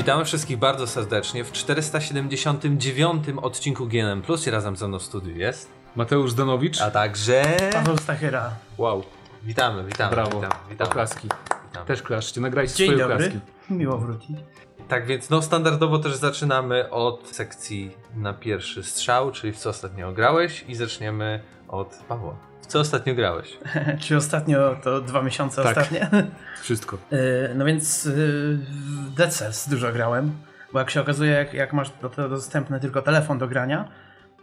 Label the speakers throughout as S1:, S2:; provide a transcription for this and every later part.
S1: Witamy wszystkich bardzo serdecznie w 479 odcinku GNM Plus i razem ze mną w studiu jest.
S2: Mateusz Zdanowicz.
S1: A także.
S3: Paweł Stachyra.
S2: Wow,
S1: Witamy, witamy.
S2: brawo.
S1: Witamy, witamy.
S2: Oklaski.
S1: witamy.
S2: Też klaszczcie, nagrajcie
S3: Dzień
S2: swoje
S3: dobry.
S2: oklaski.
S3: Miło wrócić.
S1: Tak więc, no standardowo też zaczynamy od sekcji na pierwszy strzał, czyli w co ostatnio grałeś i zaczniemy od Pawła. Co ostatnio grałeś?
S3: Czy ostatnio to dwa miesiące
S2: Tak.
S3: ostatnie?
S2: Wszystko.
S3: Y, no więc y, w Dead Cells dużo grałem, bo jak się okazuje, jak, jak masz do tego dostępny tylko telefon do grania,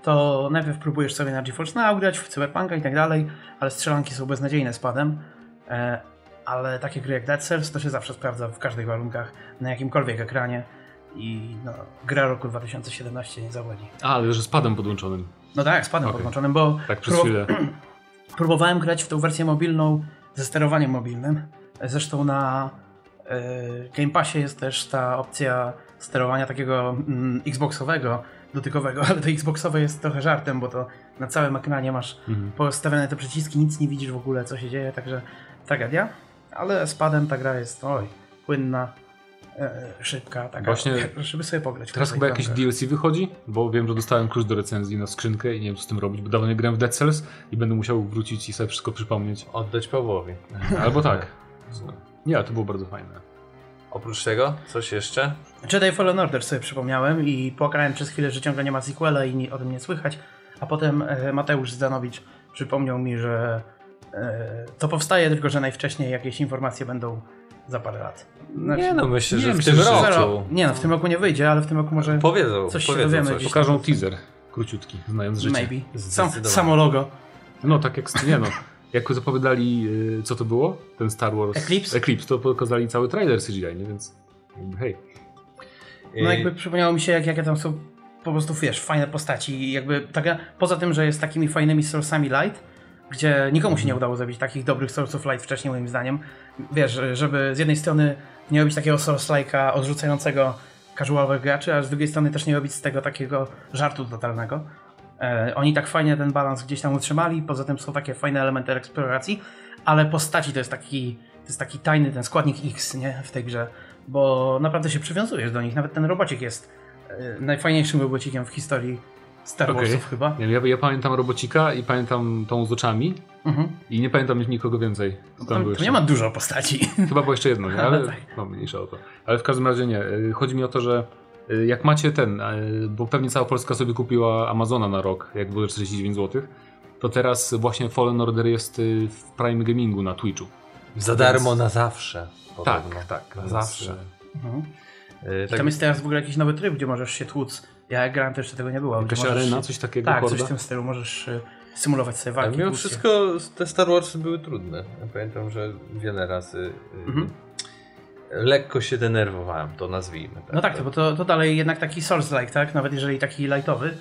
S3: to najpierw próbujesz sobie na GeForce Now grać, w Cyberpunka i tak dalej, ale strzelanki są beznadziejne z padem. E, ale takie gry jak Dead Cells to się zawsze sprawdza w każdych warunkach, na jakimkolwiek ekranie. I no, gra roku 2017 nie zawodzi.
S2: A, ale że z padem podłączonym.
S3: No tak, z padem
S2: Okej.
S3: podłączonym, bo
S2: Tak przez chwilę.
S3: Próbowałem grać w tą wersję mobilną ze sterowaniem mobilnym. Zresztą na y, Game Passie jest też ta opcja sterowania takiego mm, Xboxowego, dotykowego, ale to Xboxowe jest trochę żartem, bo to na całym ekranie masz
S2: Mhm.
S3: postawione te przyciski, nic nie widzisz w ogóle, co się dzieje, także tragedia. Ale z padem ta gra jest, oj, płynna, e, szybka, taka,
S2: Właśnie
S3: żeby sobie pograć.
S2: Teraz chyba jakieś
S3: warunkach.
S2: DLC wychodzi, bo wiem, że dostałem klucz do recenzji na skrzynkę i nie wiem co z tym robić, bo dawno nie grałem w Dead Cells i będę musiał wrócić i sobie wszystko przypomnieć.
S1: Oddać Pawłowi.
S2: Albo tak. Nie, to było bardzo fajne.
S1: Oprócz tego, coś jeszcze?
S3: Jedi Fallen Order sobie przypomniałem i płakałem przez chwilę, że ciągle nie ma sequela i nie, o tym nie słychać, a potem e, Mateusz Zdanowicz przypomniał mi, że e, to powstaje, tylko że najwcześniej jakieś informacje będą za parę lat. Znaczy,
S1: nie no, myślę,
S2: nie,
S1: że w
S2: myślę,
S1: tym
S2: że
S1: roku.
S3: za rok- Nie no, w tym roku nie wyjdzie, ale w tym roku może
S1: Powiedzą,
S3: Coś się
S1: powiedzą
S3: dowiemy
S1: coś.
S2: Pokażą teaser, króciutki, znając życie.
S3: maybe. Sam, samo logo.
S2: No tak jak, nie no, jak zapowiadali, y, co to było, ten Star Wars...
S3: Eclipse?
S2: Eclipse, to pokazali cały trailer CGI, nie? Więc jakby hej.
S3: No jakby przypomniało mi się, jak, jakie tam są po prostu, wiesz, fajne postaci i jakby taka, poza tym, że jest takimi fajnymi source'ami light, gdzie nikomu się nie udało zrobić takich dobrych source'ów light wcześniej moim zdaniem. Wiesz, żeby z jednej strony nie robić takiego source like'a odrzucającego casualowych graczy, a z drugiej strony też nie robić z tego takiego żartu totalnego. E, oni tak fajnie ten balans gdzieś tam utrzymali, poza tym są takie fajne elementy eksploracji, ale postaci to jest taki, to jest taki tajny ten składnik X, nie, w tej grze, bo naprawdę się przywiązujesz do nich, nawet ten robocik jest e, najfajniejszym robocikiem w historii Star. Warsów chyba.
S2: Nie, ja, ja pamiętam robocika i pamiętam tą z oczami
S3: Mhm.
S2: i nie pamiętam już nikogo więcej. Co tam
S3: Tam, tam nie ma dużo postaci.
S2: Chyba było jeszcze jedno, nie? ale
S3: Tak.
S2: no, mniejsza o to. Ale w każdym razie nie. Y, Chodzi mi o to, że y, jak macie ten, y, bo pewnie cała Polska sobie kupiła Amazona na rok, jak było 49 zł, to teraz właśnie Fallen Order jest w Prime Gamingu na Twitchu.
S1: Za darmo na zawsze.
S2: Tak,
S1: podobno.
S2: tak.
S1: Na
S2: więc,
S1: zawsze.
S3: Mhm.
S1: Yy,
S3: I
S1: tak,
S3: tam jest teraz w ogóle jakiś nowy tryb, gdzie możesz się tłuc. Ja jak grałem, to jeszcze tego nie było.
S2: Jakaś
S3: możesz
S2: arena, coś takiego,
S3: Tak, coś w tym stylu. Możesz y, symulować sobie
S1: ale
S3: walki.
S1: mimo
S3: tłuc się.
S1: wszystko te Star Warsy były trudne. Ja pamiętam, że wiele razy yy,
S3: Mhm.
S1: lekko się denerwowałem, to nazwijmy. Tak.
S3: No tak, to, bo to, to dalej jednak taki Souls-like, tak? Nawet jeżeli taki lightowy,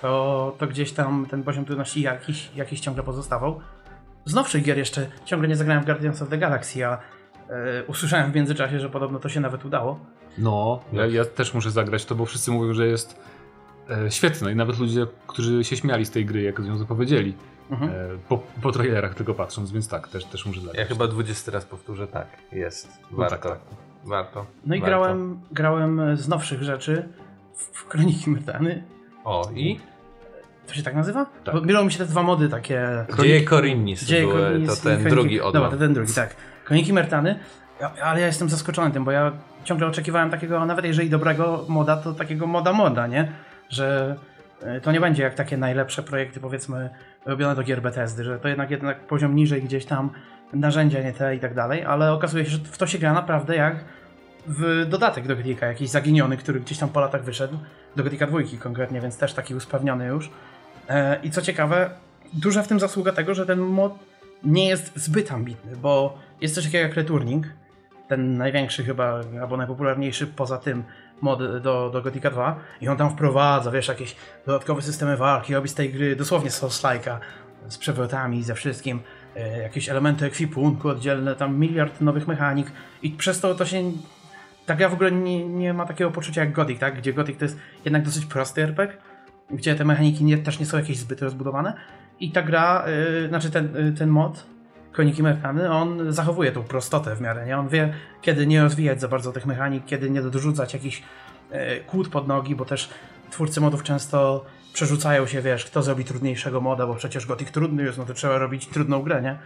S3: to, to gdzieś tam ten poziom trudności jakiś, jakiś ciągle pozostawał. Z nowszych gier jeszcze ciągle nie zagrałem w Guardians of the Galaxy, a e, usłyszałem w międzyczasie, że podobno to się nawet udało.
S2: No, ja, ja też muszę zagrać to, bo wszyscy mówią, że jest e, świetne i nawet ludzie, którzy się śmiali z tej gry, jak ją zapowiedzieli,
S3: Mhm.
S2: e, po, po trailerach tylko patrząc, więc tak, też, też muszę zagrać.
S1: Ja chyba 20 raz powtórzę, tak, jest.
S2: No
S1: Warto.
S2: tak, tak.
S1: Warto.
S3: No i
S1: warto.
S3: grałem, grałem z nowszych rzeczy w, w Kroniki Myrtany.
S1: O, i?
S3: To się tak nazywa?
S2: Tak.
S3: Bo biorą mi się te dwa mody takie...
S1: Dzieje Korinnis
S3: Dzieje
S1: były,
S3: Korninis
S1: to
S3: i
S1: ten
S3: Kroniki-
S1: drugi
S3: Dobra,
S1: odłam.
S3: to ten drugi, tak. Kroniki Mertany, ale ja jestem zaskoczony tym, bo ja ciągle oczekiwałem takiego, nawet jeżeli dobrego moda, to takiego moda moda, nie? Że y, to nie będzie jak takie najlepsze projekty, powiedzmy, robione do gier Bethesdy, że to jednak, jednak poziom niżej gdzieś tam, narzędzia nie te i tak dalej, ale okazuje się, że w to się gra naprawdę jak w dodatek do Gothica, jakiś zaginiony, który gdzieś tam po latach wyszedł, do Gothica dwójki konkretnie, więc też taki usprawniony już. E, I co ciekawe, duża w tym zasługa tego, że ten mod nie jest zbyt ambitny, bo jest coś takiego jak Returning, ten największy chyba, albo najpopularniejszy poza tym mod do, do Gothica 2 i on tam wprowadza, wiesz, jakieś dodatkowe systemy walki, robi z tej gry dosłownie Souls-like'a z przewrotami, ze wszystkim, e, jakieś elementy ekwipunku oddzielne, tam miliard nowych mechanik. I przez to to się ta gra w ogóle nie, nie ma takiego poczucia jak Gothic, tak? Gdzie Gothic to jest jednak dosyć prosty RPG, gdzie te mechaniki nie, też nie są jakieś zbyt rozbudowane. I ta gra, yy, znaczy ten, yy, ten mod koniki Mertany, on zachowuje tą prostotę w miarę, nie? On wie, kiedy nie rozwijać za bardzo tych mechanik, kiedy nie dorzucać jakichś e, kłód pod nogi, bo też twórcy modów często przerzucają się, wiesz, kto zrobi trudniejszego moda, bo przecież Gothic trudny jest, no to trzeba robić trudną grę, nie?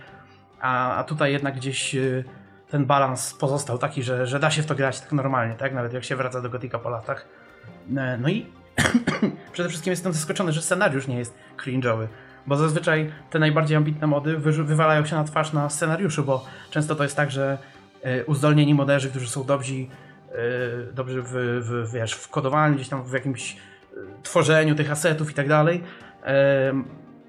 S3: A, a tutaj jednak gdzieś e, ten balans pozostał taki, że, że da się w to grać tak normalnie, tak? Nawet jak się wraca do Gothica po latach. E, No i przede wszystkim jestem zaskoczony, że scenariusz nie jest cringe'owy. Bo zazwyczaj te najbardziej ambitne mody wy, wywalają się na twarz na scenariuszu, bo często to jest tak, że e, uzdolnieni moderzy, którzy są dobrzy, e, dobrzy w, w, wiesz, w kodowaniu, gdzieś tam w jakimś e, tworzeniu tych asetów i tak dalej,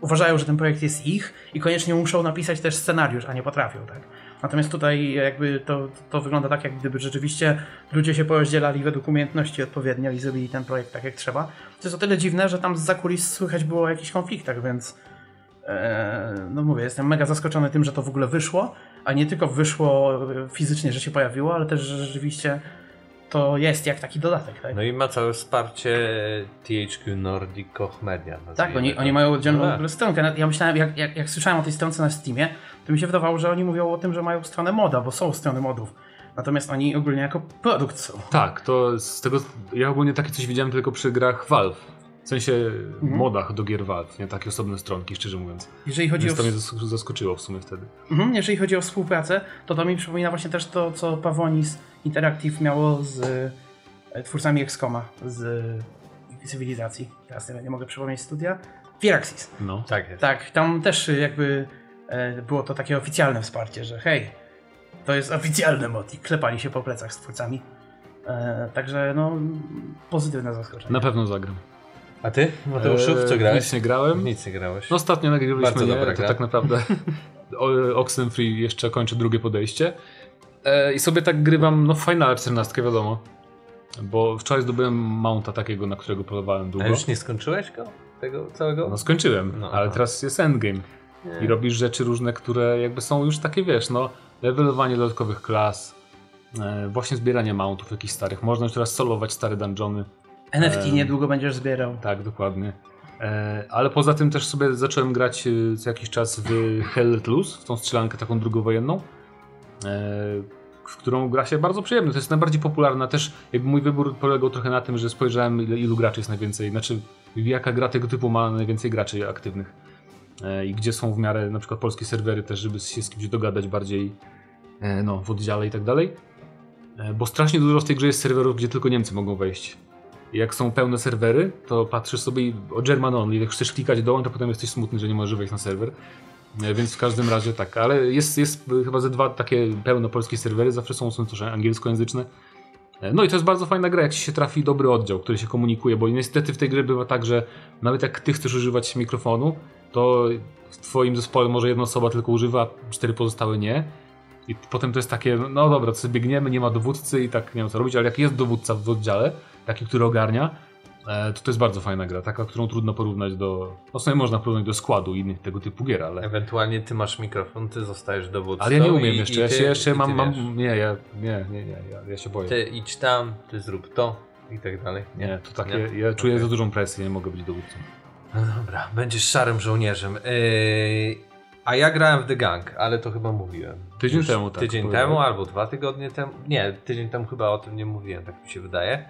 S3: uważają, że ten projekt jest ich i koniecznie muszą napisać też scenariusz, a nie potrafią, tak? Natomiast tutaj jakby to, to wygląda tak, jak gdyby rzeczywiście ludzie się porozdzielali według umiejętności odpowiednio i zrobili ten projekt tak, jak trzeba. To jest o tyle dziwne, że tam z zakulis słychać było o jakichś konfliktach, więc no mówię, jestem mega zaskoczony tym, że to w ogóle wyszło, a nie tylko wyszło fizycznie, że się pojawiło, ale też, że rzeczywiście to jest jak taki dodatek, tak?
S1: No i ma całe wsparcie THQ Nordic Koch Media.
S3: Tak, oni, oni mają oddzielną
S1: No tak.
S3: stronkę. Ja myślałem, jak, jak, jak słyszałem o tej stronce na Steamie, to mi się wydawało, że oni mówią o tym, że mają stronę moda, bo są strony modów. Natomiast oni ogólnie jako produkt są.
S2: Tak, to z tego. Ja ogólnie takie coś widziałem tylko przy grach Valve. W sensie
S3: Mhm.
S2: modach do gier Valve, nie takie osobne stronki, szczerze mówiąc.
S3: Jeżeli chodzi o
S2: Więc to mnie zas- zaskoczyło w sumie wtedy.
S3: Mhm, jeżeli chodzi o współpracę, to to mi przypomina właśnie też to, co Pavonis Interactive miało z e, twórcami XCOMa, z cywilizacji. Teraz nie, nie mogę przypomnieć studia. Firaxis.
S2: No.
S1: Tak jest.
S3: Tak, tam też jakby e, było to takie oficjalne wsparcie, że hej, to jest oficjalny mod i klepali się po plecach z twórcami. E, także no, pozytywne zaskoczenie.
S2: Na pewno zagram.
S1: A ty, Mateuszu, w co grałeś?
S2: Nic nie grałem.
S1: Nic nie grałeś.
S2: No ostatnio nagrywaliśmy
S1: Bardzo
S2: nie, to tak naprawdę Oxenfree jeszcze kończy drugie podejście. E, I sobie tak grywam, no Final 14 wiadomo. Bo wczoraj zdobyłem mounta takiego, na którego polowałem
S1: A
S2: długo.
S1: już nie skończyłeś go? Tego całego?
S2: No skończyłem,
S1: No,
S2: ale
S1: aha.
S2: teraz jest endgame.
S1: Nie.
S2: I robisz rzeczy różne, które jakby są już takie, wiesz, no levelowanie dodatkowych klas, e, właśnie zbieranie mountów jakichś starych. Można już teraz solować stare dungeony.
S3: NFT
S2: Em.
S3: niedługo będziesz zbierał.
S2: Tak, dokładnie. E, ale poza tym też sobie zacząłem grać e, co jakiś czas w Hell Let Loose, w tą strzelankę taką drugowojenną, e, w którą gra się bardzo przyjemnie. To jest najbardziej popularna też, jakby mój wybór polegał trochę na tym, że spojrzałem ile, ilu graczy jest najwięcej, znaczy jaka gra tego typu ma najwięcej graczy aktywnych e, i gdzie są w miarę na przykład polskie serwery też, żeby się z kimś dogadać bardziej e, no, w oddziale i tak dalej. E, Bo strasznie dużo w tej grze jest serwerów, gdzie tylko Niemcy mogą wejść. Jak są pełne serwery, to patrzysz sobie o German Only, jak chcesz klikać dołem, to potem jesteś smutny, że nie możesz wejść na serwer. E, Więc w każdym razie tak, ale jest, jest chyba ze dwa takie pełne polskie serwery, zawsze są, są też angielskojęzyczne. E, No i to jest bardzo fajna gra, jak ci się trafi dobry oddział, który się komunikuje, bo niestety w tej grze bywa tak, że nawet jak ty chcesz używać mikrofonu, to w twoim zespole może jedna osoba tylko używa, cztery pozostałe nie. I potem to jest takie, no dobra, to sobie biegniemy, nie ma dowódcy i tak nie wiem co robić, ale jak jest dowódca w oddziale, taki, który ogarnia, e, to to jest bardzo fajna gra, taka, którą trudno porównać do, no sobie można porównać do składu innych tego typu gier, ale,
S1: Ewentualnie ty masz mikrofon, ty zostajesz dowódcą.
S2: ale ja nie umiem
S1: i-
S2: jeszcze,
S1: i
S2: ja
S1: ty-
S2: się jeszcze mam, mam, nie, ja, nie, nie, nie, ja, ja się boję.
S1: Ty idź tam, ty zrób to i tak dalej.
S2: Nie, to takie, ja czuję
S1: Okej.
S2: za dużą presję, nie mogę być dowódcą.
S1: No dobra, będziesz szarym żołnierzem. Yy, a ja grałem w The Gang, ale to chyba mówiłem.
S2: Tydzień
S1: Już
S2: temu, tak,
S1: Tydzień
S2: powiedziałeś.
S1: temu albo dwa tygodnie temu. Nie, tydzień temu chyba o tym nie mówiłem, tak mi się wydaje.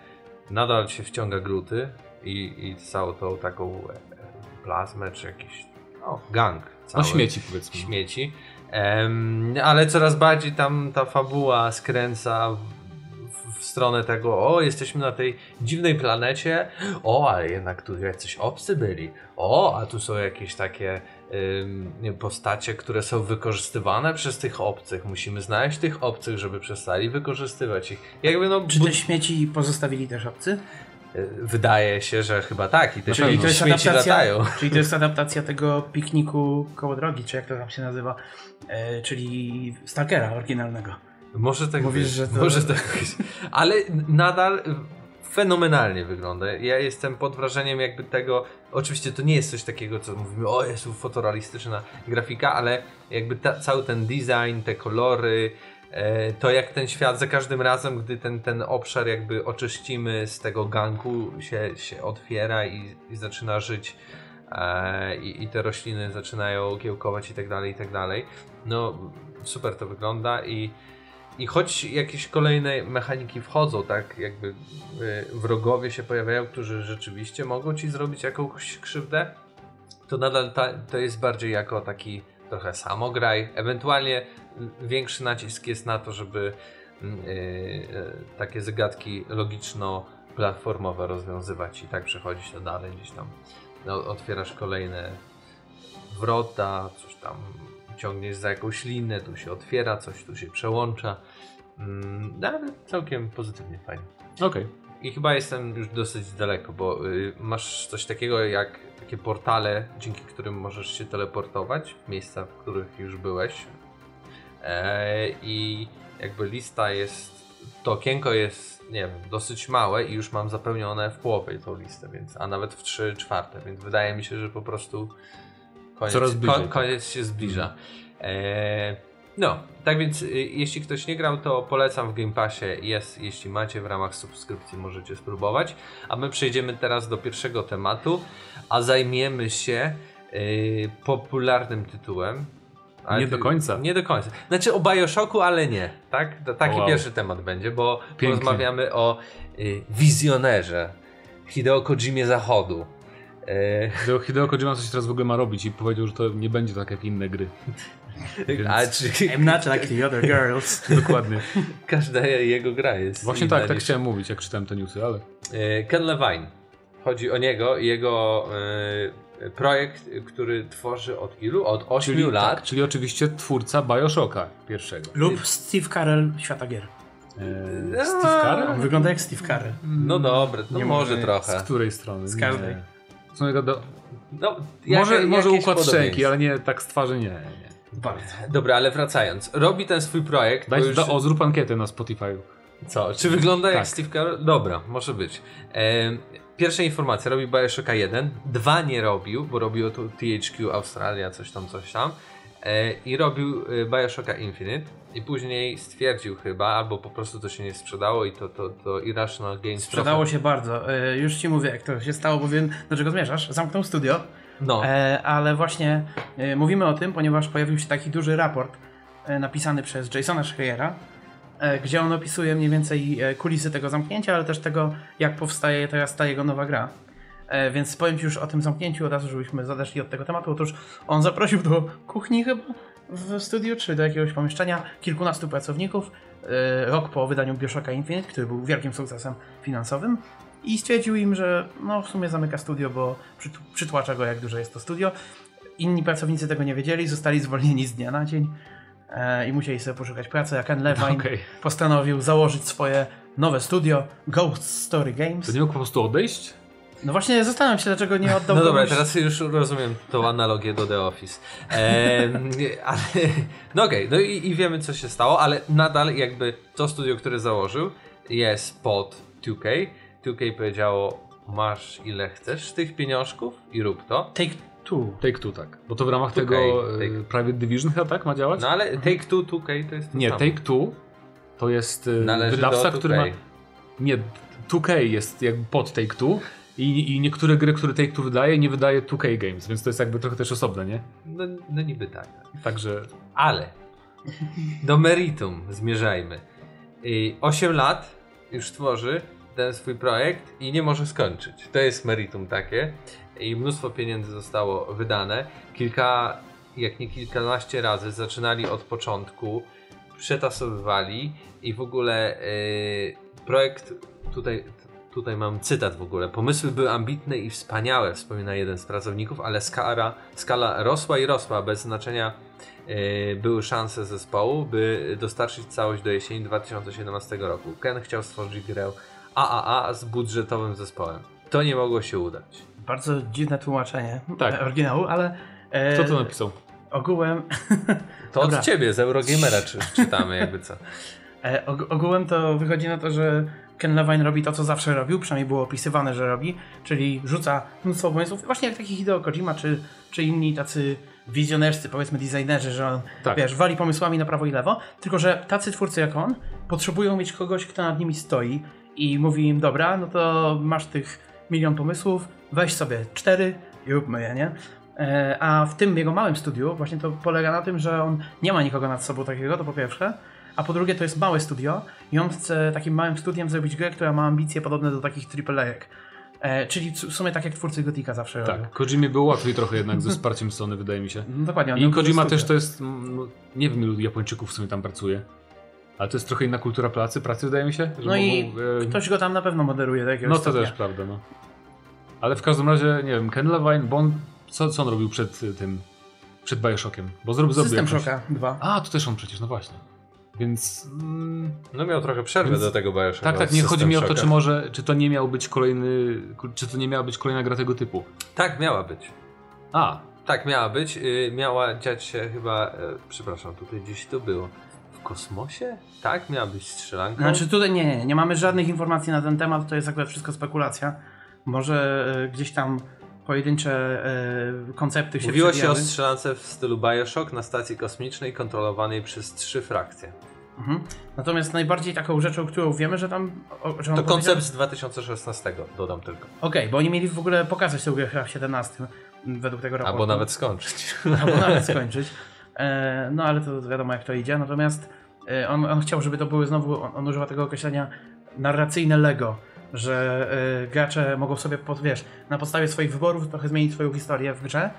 S1: Nadal się wciąga gluty i, i całą tą taką e, plazmę, czy jakiś no, gang.
S2: No
S1: Cały,
S2: śmieci powiedzmy.
S1: Śmieci. Em, ale coraz bardziej tam ta fabuła skręca w, stronę tego, o, jesteśmy na tej dziwnej planecie, o, ale jednak tu jacyś obcy byli, o, a tu są jakieś takie postacie, które są wykorzystywane przez tych obcych. Musimy znaleźć tych obcych, żeby przestali wykorzystywać ich. Jakby no,
S3: Czy te śmieci pozostawili też obcy?
S1: y, wydaje się, że chyba tak i te
S3: Czyli
S1: śmieci,
S3: to jest
S1: śmieci
S3: adaptacja,
S1: latają.
S3: czyli to jest adaptacja tego pikniku koło drogi, czy jak to tam się nazywa, e, czyli Stalkera oryginalnego.
S1: Może tak
S3: Mówisz,
S1: być,
S3: że to-
S1: Może tak być. Ale nadal fenomenalnie wygląda. Ja jestem pod wrażeniem jakby tego, oczywiście to nie jest coś takiego, co mówimy, o jest fotorealistyczna grafika, ale jakby ta, cały ten design, te kolory, e, to jak ten świat za każdym razem, gdy ten, ten obszar jakby oczyścimy z tego ganku, się, się otwiera i, i zaczyna żyć e, i, i te rośliny zaczynają kiełkować i tak dalej, i tak dalej. No super to wygląda i i choć jakieś kolejne mechaniki wchodzą, tak jakby y, wrogowie się pojawiają, którzy rzeczywiście mogą ci zrobić jakąś krzywdę, to nadal ta, to jest bardziej jako taki trochę samograj. Ewentualnie większy nacisk jest na to, żeby yy, takie zagadki logiczno-platformowe rozwiązywać i tak przechodzić to dalej gdzieś tam. No, otwierasz kolejne wrota, coś tam ciągniesz za jakąś linę, tu się otwiera, coś tu się przełącza. Mm, no, ale całkiem pozytywnie, fajnie.
S2: Okej. Okay.
S1: I chyba jestem już dosyć daleko, bo y, masz coś takiego jak takie portale, dzięki którym możesz się teleportować w miejsca, w których już byłeś. E, I jakby lista jest, to okienko jest, nie wiem, dosyć małe i już mam zapełnione w połowie tą listę, więc, a nawet w 3 czwarte, więc wydaje mi się, że po prostu koniec,
S2: Coraz bliżej,
S1: ko, koniec się zbliża. E, no, tak więc y, jeśli ktoś nie grał, to polecam w Game Passie. Jest, jeśli macie w ramach subskrypcji, możecie spróbować. A my przejdziemy teraz do pierwszego tematu, a zajmiemy się y, popularnym tytułem.
S2: Ale nie do końca.
S1: Nie do końca. Znaczy o Bioshocku, ale nie. Tak? To taki wow. pierwszy temat będzie, bo Pięknie. porozmawiamy o y, wizjonerze Hideo Kojimie Zachodu.
S2: Hideo, Hideo Kojima coś teraz w ogóle ma robić i powiedział, że to nie będzie tak jak inne gry.
S3: Więc... A, czy... I'm not like the other girls.
S2: Dokładnie.
S1: Każda jego gra jest.
S2: Właśnie tak, tak chciałem mówić, jak czytałem te newsy, ale.
S1: E, Ken Levine. Chodzi o niego i jego e, projekt, który tworzy od ilu? Od 8
S2: czyli,
S1: lat.
S2: Tak, czyli oczywiście twórca Bioshocka pierwszego.
S3: Lub Steve Carell świata gier.
S2: Eee, Steve Carell?
S3: On wygląda jak Steve Carell.
S1: No dobra, no może trochę.
S2: Z której strony?
S3: Z każdej.
S2: Nie. Do... No, może może układ szczęki, ale nie tak z twarzy nie. nie.
S3: Bardzo.
S1: Dobra, ale wracając. Robi ten swój projekt.
S2: Daj, już... da, o, zrób ankietę na Spotify.
S1: Co? Czy wygląda tak. jak Steve Carell? Dobra, może być. Pierwsza informacja, robi Bioshocka 1. Dwa nie robił, bo robił tu THQ Australia, coś tam, coś tam. E, I robił e, Bioshocka Infinite. I później stwierdził chyba, albo po prostu to się nie sprzedało i to, to, to Irrational Games
S3: Sprzedało trochę... się bardzo. E, już ci mówię, jak to się stało, bo wiem, do czego zmierzasz. Zamknął studio
S1: no.
S3: Ale właśnie mówimy o tym, ponieważ pojawił się taki duży raport napisany przez Jasona Schreiera, gdzie on opisuje mniej więcej kulisy tego zamknięcia, ale też tego, jak powstaje teraz ta jego nowa gra. E, więc powiem Ci już o tym zamknięciu od razu, żebyśmy zadeszli od tego tematu. Otóż on zaprosił do kuchni chyba w studiu, czy do jakiegoś pomieszczenia kilkunastu pracowników rok po wydaniu Bioshocka Infinite, który był wielkim sukcesem finansowym i stwierdził im, że no w sumie zamyka studio, bo przytłacza go jak duże jest to studio. Inni pracownicy tego nie wiedzieli, zostali zwolnieni z dnia na dzień e, i musieli sobie poszukać pracy, a Ken Levine okay. postanowił założyć swoje nowe studio Ghost Story Games.
S2: To nie mógł po prostu odejść?
S3: No właśnie zastanawiam się, dlaczego nie oddał
S1: No dobra, teraz już rozumiem tą analogię do The Office. Ehm, ale, no okej, okay, no i, i, wiemy co się stało, ale nadal jakby to studio, które założył jest pod 2K 2K powiedziało, masz ile chcesz tych pieniążków i rób to.
S3: Take Two.
S2: Take Two, tak. Bo to w ramach tego take... Private Division chyba tak ma działać?
S1: No ale Take Two, 2K to jest to
S2: Nie,
S1: samo.
S2: Take Two to jest y, Należy wydawca, który ma... Nie, 2K jest jakby pod Take Two i, i niektóre gry, które Take Two wydaje, nie wydaje 2K Games, więc to jest jakby trochę też osobne, nie?
S1: No, no niby tak.
S2: Także...
S1: Ale do meritum zmierzajmy. 8 lat już tworzy ten swój projekt i nie może skończyć. To jest meritum takie i mnóstwo pieniędzy zostało wydane. Kilka, jak nie kilkanaście razy zaczynali od początku, przetasowywali i w ogóle yy, projekt tutaj tutaj mam cytat w ogóle. Pomysły były ambitne i wspaniałe, wspomina jeden z pracowników, ale skala, skala rosła i rosła. Bez znaczenia yy, były szanse zespołu, by dostarczyć całość do jesieni 2017 roku. Ken chciał stworzyć grę AAA z budżetowym zespołem. To nie mogło się udać.
S3: Bardzo dziwne tłumaczenie tak. oryginału, ale...
S2: E, Kto to napisał?
S3: Ogółem...
S1: To od ciebie, z Eurogamera czy, czytamy jakby co.
S3: E, ogółem to wychodzi na to, że Ken Levine robi to, co zawsze robił, przynajmniej było opisywane, że robi, czyli rzuca mnóstwo pomysłów, właśnie jak taki Hideo Kojima, czy, czy inni tacy wizjonerscy, powiedzmy designerzy, że on, tak. wiesz, wali pomysłami na prawo i lewo, tylko że tacy twórcy jak on potrzebują mieć kogoś, kto nad nimi stoi, i mówi im, dobra, no to masz tych milion pomysłów, weź sobie cztery, i róbmy je, nie? E, A w tym jego małym studiu właśnie to polega na tym, że on nie ma nikogo nad sobą takiego, to po pierwsze, a po drugie to jest małe studio i on chce takim małym studiem zrobić grę, która ma ambicje podobne do takich AAA-ek. E, czyli w sumie tak jak twórcy Gotika zawsze robią.
S2: Tak, Kojimie było łatwiej trochę jednak ze wsparciem Sony, wydaje mi się.
S3: No, dokładnie.
S2: I Kojima też to jest, no, nie wiem ilu Japończyków w sumie tam pracuje, ale to jest trochę inna kultura pracy, pracy wydaje mi się.
S3: No i
S2: mogą, e,
S3: ktoś go tam na pewno moderuje jakiegoś
S2: No to
S3: stopnia.
S2: też prawda, no. Ale w każdym razie, nie wiem, Ken Levine, bo on, co, co on robił przed y, tym, przed Bioshockiem? Bo zrobił,
S3: System Shocka 2.
S2: A, to też on przecież, no właśnie. Więc... Mm,
S1: No miał trochę przerwy
S2: Więc-
S1: do tego Bioshocka.
S2: tak, tak, nie chodzi mi o to, czy może, czy to nie miał być kolejny, czy to nie miała być kolejna gra tego typu.
S1: Tak, miała być.
S2: A,
S1: Tak, miała być. Y, miała dziać się chyba, e, przepraszam, tutaj gdzieś to było. W kosmosie? Tak, miała być strzelanka.
S3: Znaczy tutaj nie, nie, nie mamy żadnych informacji na ten temat, to jest akurat wszystko spekulacja. Może e, gdzieś tam pojedyncze e, koncepty się
S1: Mówiło się o strzelance w stylu Bioshock na stacji kosmicznej kontrolowanej przez trzy frakcje.
S3: Mhm. Natomiast najbardziej taką rzeczą, którą wiemy, że tam... O, że
S1: To koncept z 2016, dodam tylko.
S3: Okej, bo oni mieli w ogóle pokazać tę grę chyba w 17 m, według tego raportu.
S1: Albo nawet skończyć.
S3: Albo nawet skończyć. E, no ale to wiadomo jak to idzie. Natomiast e, on, on chciał, żeby to były znowu, on, on używa tego określenia narracyjne Lego, że e, gracze mogą sobie, pod, wiesz, na podstawie swoich wyborów trochę zmienić swoją historię w grze.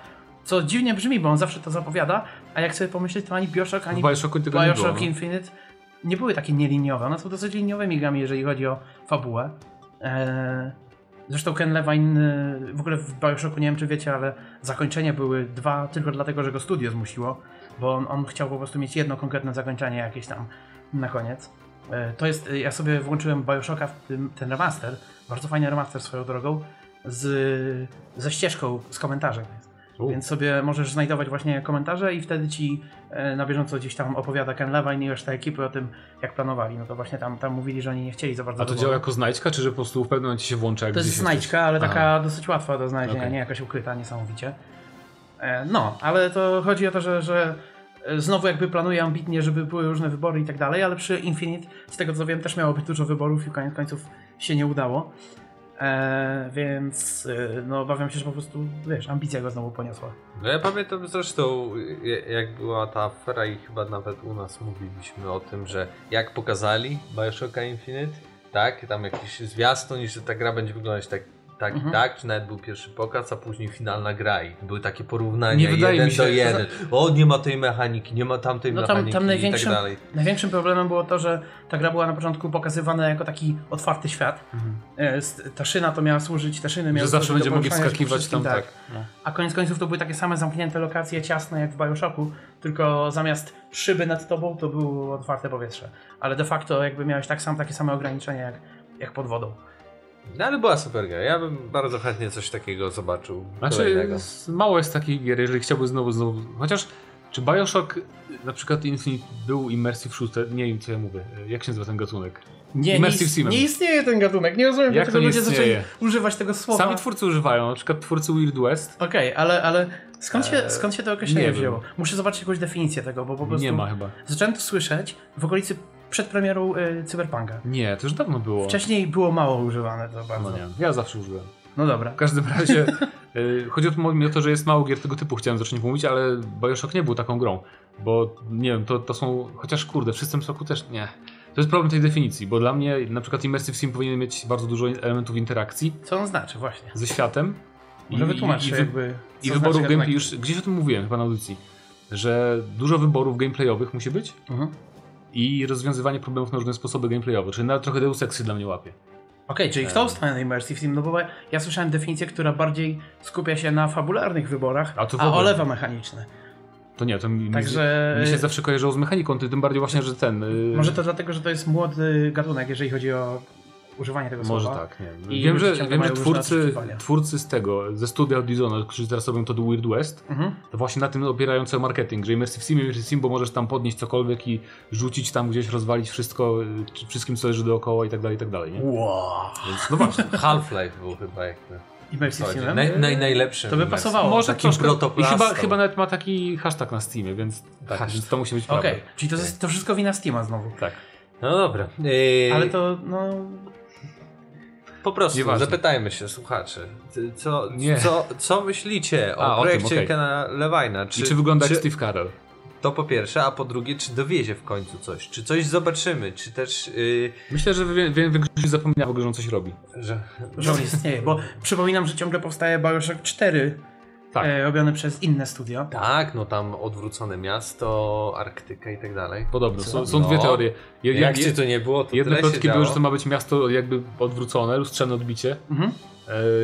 S3: Co dziwnie brzmi, bo on zawsze to zapowiada, a jak sobie pomyśleć, to ani Bioshock, ani
S2: Bioshocku tego nie było.
S3: Bioshock
S2: No.
S3: Infinite nie były takie nieliniowe. One są dosyć liniowymi grami, jeżeli chodzi o fabułę. Eee, zresztą Ken Levine, e, w ogóle w Bioshocku, nie wiem czy wiecie, ale zakończenia były dwa tylko dlatego, że go studio zmusiło, bo on, on chciał po prostu mieć jedno konkretne zakończenie jakieś tam na koniec. E, To jest, ja sobie włączyłem Bioshocka, w tym, ten remaster, bardzo fajny remaster swoją drogą, z, ze ścieżką, z komentarzem.
S2: U.
S3: Więc sobie możesz znajdować właśnie komentarze i wtedy ci e, na bieżąco gdzieś tam opowiada Ken Levine i reszta ekipy o tym, jak planowali. No to właśnie tam, tam mówili, że oni nie chcieli za bardzo
S2: A to działa jako znajdźka, czy że po prostu w pewnym momencie się włącza jak
S3: To jest znajdźka, ale
S2: Aha.
S3: taka dosyć łatwa do znalezienia,
S2: Okej.
S3: nie jakaś ukryta niesamowicie. E, No, ale to chodzi o to, że, że e, znowu jakby planuje ambitnie, żeby były różne wybory i tak dalej, ale przy Infinite, z tego co wiem, też miało być dużo wyborów i koniec końców się nie udało. E, więc e, no obawiam się, że po prostu, wiesz, ambicja go znowu poniosła.
S1: No ja pamiętam zresztą, jak była ta afera i chyba nawet u nas mówiliśmy o tym, że jak pokazali Bioshocka Infinite, tak, tam jakiś zwiastun i że ta gra będzie wyglądać tak, tak
S3: Mhm.
S1: i tak, czy nawet był pierwszy pokaz, a później finalna gra i były takie porównania
S2: Nie wydaje
S1: jeden
S2: mi się-
S1: do jeden. O, nie ma tej mechaniki, nie ma tamtej
S3: No tam,
S1: mechaniki
S3: tam
S1: i tak
S3: największym,
S1: dalej.
S3: największym problemem było to, że ta gra była na początku pokazywana jako taki otwarty świat. E, s- Ta szyna to miała służyć, te szyny miały
S2: Mhm. Że zawsze
S3: służyć do
S2: będzie mogli wskakiwać tam,
S3: wszystkim,
S2: tak. No.
S3: A koniec końców to były takie same zamknięte lokacje, ciasne jak w Bioshocku, tylko zamiast szyby nad tobą to było otwarte powietrze. Ale de facto jakby miałeś tak sam, takie same ograniczenia jak, jak pod wodą.
S1: No ale była super gra, ja bym bardzo chętnie coś takiego zobaczył.
S2: Znaczy,
S1: kolejnego.
S2: mało jest takich gier, jeżeli chciałby znowu, znowu. Chociaż, czy Bioshock, na przykład Infinite, był Immersive Shooter? Nie wiem, co ja mówię. Jak się nazywa ten gatunek?
S3: Nie, nie,
S2: Immersive Simem.
S3: nie istnieje ten gatunek, nie rozumiem,
S2: Jak
S3: dlaczego
S2: to nie
S3: ludzie zaczęli
S2: istnieje?
S3: używać tego słowa.
S2: Sami twórcy używają, na przykład twórcy Weird West.
S3: Okej, ale, ale skąd, się,
S2: Eee,
S3: skąd się to określenie
S2: nie wiem.
S3: wzięło? Muszę zobaczyć jakąś definicję tego, bo po prostu
S2: Nie ma chyba.
S3: zacząłem to słyszeć w okolicy przed premierą y, Cyberpunka.
S2: Nie, to już dawno było.
S3: Wcześniej było mało używane to bardzo.
S2: No nie, ja zawsze użyłem.
S3: No dobra.
S2: W każdym razie y, chodzi o to, że jest mało gier tego typu, chciałem zacząć mówić, ale Bioshock nie był taką grą. Bo nie wiem, to, to są. Chociaż kurde, w System Shocku też nie. To jest problem tej definicji, bo dla mnie na przykład Immersive Sim powinien mieć bardzo dużo elementów interakcji
S3: Co on znaczy właśnie?
S2: ze światem.
S3: Może wytłumacz
S2: i, wy-
S3: jakby.
S2: i
S3: co
S2: wyborów
S3: znaczy
S2: gameplay. Już gdzieś o tym mówiłem chyba na audycji, że dużo wyborów gameplayowych musi być
S3: Mhm.
S2: I rozwiązywanie problemów na różne sposoby gameplayowe. Czyli nawet trochę Deus Exy dla mnie łapie.
S3: Okej, czyli w tą stronę Immersive Sim, no bo ja słyszałem definicję, która bardziej skupia się na fabularnych wyborach,
S2: A
S3: a olewa mechaniczne.
S2: To nie, to mi,
S3: Także-
S2: mi się zawsze kojarzyło z mechaniką, ty- tym bardziej właśnie, że ten. y,
S3: Może to dlatego, że to jest młody gatunek, jeżeli chodzi o używanie tego
S2: Może
S3: słowa.
S2: tak, nie wiem.
S3: I
S2: Wiem, że, wiem, że twórcy, twórcy z tego, ze studia od Dishonored, którzy teraz robią to do Weird West,
S3: Mhm.
S2: to właśnie na tym opierają cały marketing, że Immersive Sim, Immersive Sim, bo możesz tam podnieść cokolwiek i rzucić tam gdzieś, rozwalić wszystko, wszystkim co leży dookoła i tak dalej, i tak dalej, nie?
S3: Wow.
S2: Więc no właśnie.
S1: Half-Life był chyba jakby.
S3: Immersive. Simem?
S1: Naj, naj, najlepszym.
S3: To by pasowało.
S2: Może troszkę. I chyba, chyba nawet ma taki hashtag na Steamie, więc, tak,
S1: Hashtag.
S2: więc to musi być
S3: Okej,
S2: prawda.
S3: czyli to jest to wszystko wina Steama znowu.
S2: Tak.
S1: No dobra. Yy,
S3: Ale to, no...
S1: Po prostu
S2: Nieważne.
S1: zapytajmy się, słuchacze, ty- co,
S2: Nie.
S1: co, co myślicie o
S2: A, o tym,
S1: projekcie
S2: okej.
S1: Kena Lewina?
S2: Czy, I czy wygląda jak Steve Carell?
S1: To po pierwsze, a po drugie, czy dowiezie w końcu coś? Czy coś zobaczymy? Czy też, yy,
S2: Myślę, że większość zapomniała w ogóle, że on coś robi.
S1: że...
S3: Że on istnieje, bo przypominam, że ciągle powstaje Bioshock 4,
S2: Tak.
S3: e, robiony przez inne studio.
S1: Tak, no tam odwrócone miasto, Arktyka i tak dalej.
S2: Podobno. Są, są
S1: No.
S2: dwie teorie. Je,
S1: Jak
S2: je-
S1: to nie było, to
S2: jedne plotki były, że to ma być miasto jakby odwrócone, lustrzane odbicie.
S3: Mhm.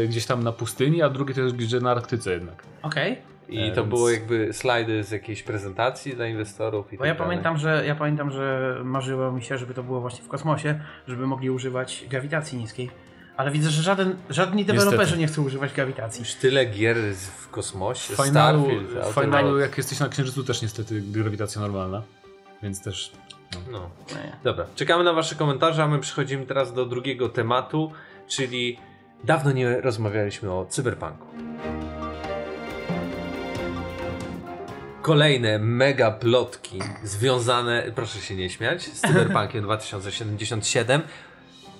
S2: E, gdzieś tam na pustyni, a drugie to jest gdzieś na Arktyce jednak.
S3: Okej.
S1: I
S2: E,
S1: to
S2: więc-
S1: było jakby slajdy z jakiejś prezentacji dla inwestorów i
S3: Bo
S1: tak
S3: ja
S1: dalej.
S3: pamiętam, że ja pamiętam, że marzyło mi się, żeby to było właśnie w kosmosie, żeby mogli używać grawitacji niskiej. Ale widzę, że żaden, żadni deweloperzy
S2: Niestety.
S3: nie chcą używać grawitacji.
S1: Już tyle gier w kosmosie,
S2: W finalu,
S1: Starfield,
S2: w finalu jak jesteś na Księżycu też niestety grawitacja normalna. Więc też...
S1: No.
S3: Nie.
S1: Dobra, czekamy na wasze komentarze, a my przechodzimy teraz do drugiego tematu, czyli dawno nie rozmawialiśmy o cyberpunku. Kolejne mega plotki związane, proszę się nie śmiać, z Cyberpunkiem 2077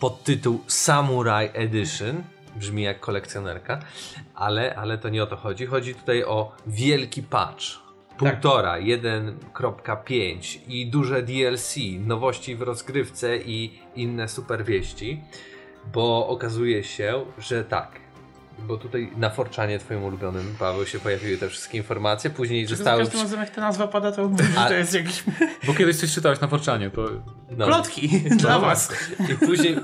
S1: pod tytuł Samurai Edition. Brzmi jak kolekcjonerka, ale, ale to nie o to chodzi. Chodzi tutaj o wielki patch. Półtora, 1.5 i duże DLC, nowości w rozgrywce i inne super wieści, bo okazuje się, że tak. Bo tutaj na Forczanie, twoim ulubionym, Paweł, się pojawiły te wszystkie informacje. Później
S3: Za
S1: zostały.
S3: każdym razem jak ta nazwa pada, to mówisz, że
S1: A-
S3: to jest jakiś
S2: Bo kiedyś coś czytałeś na Forczanie, to...
S1: No.
S3: plotki dla was.
S1: I później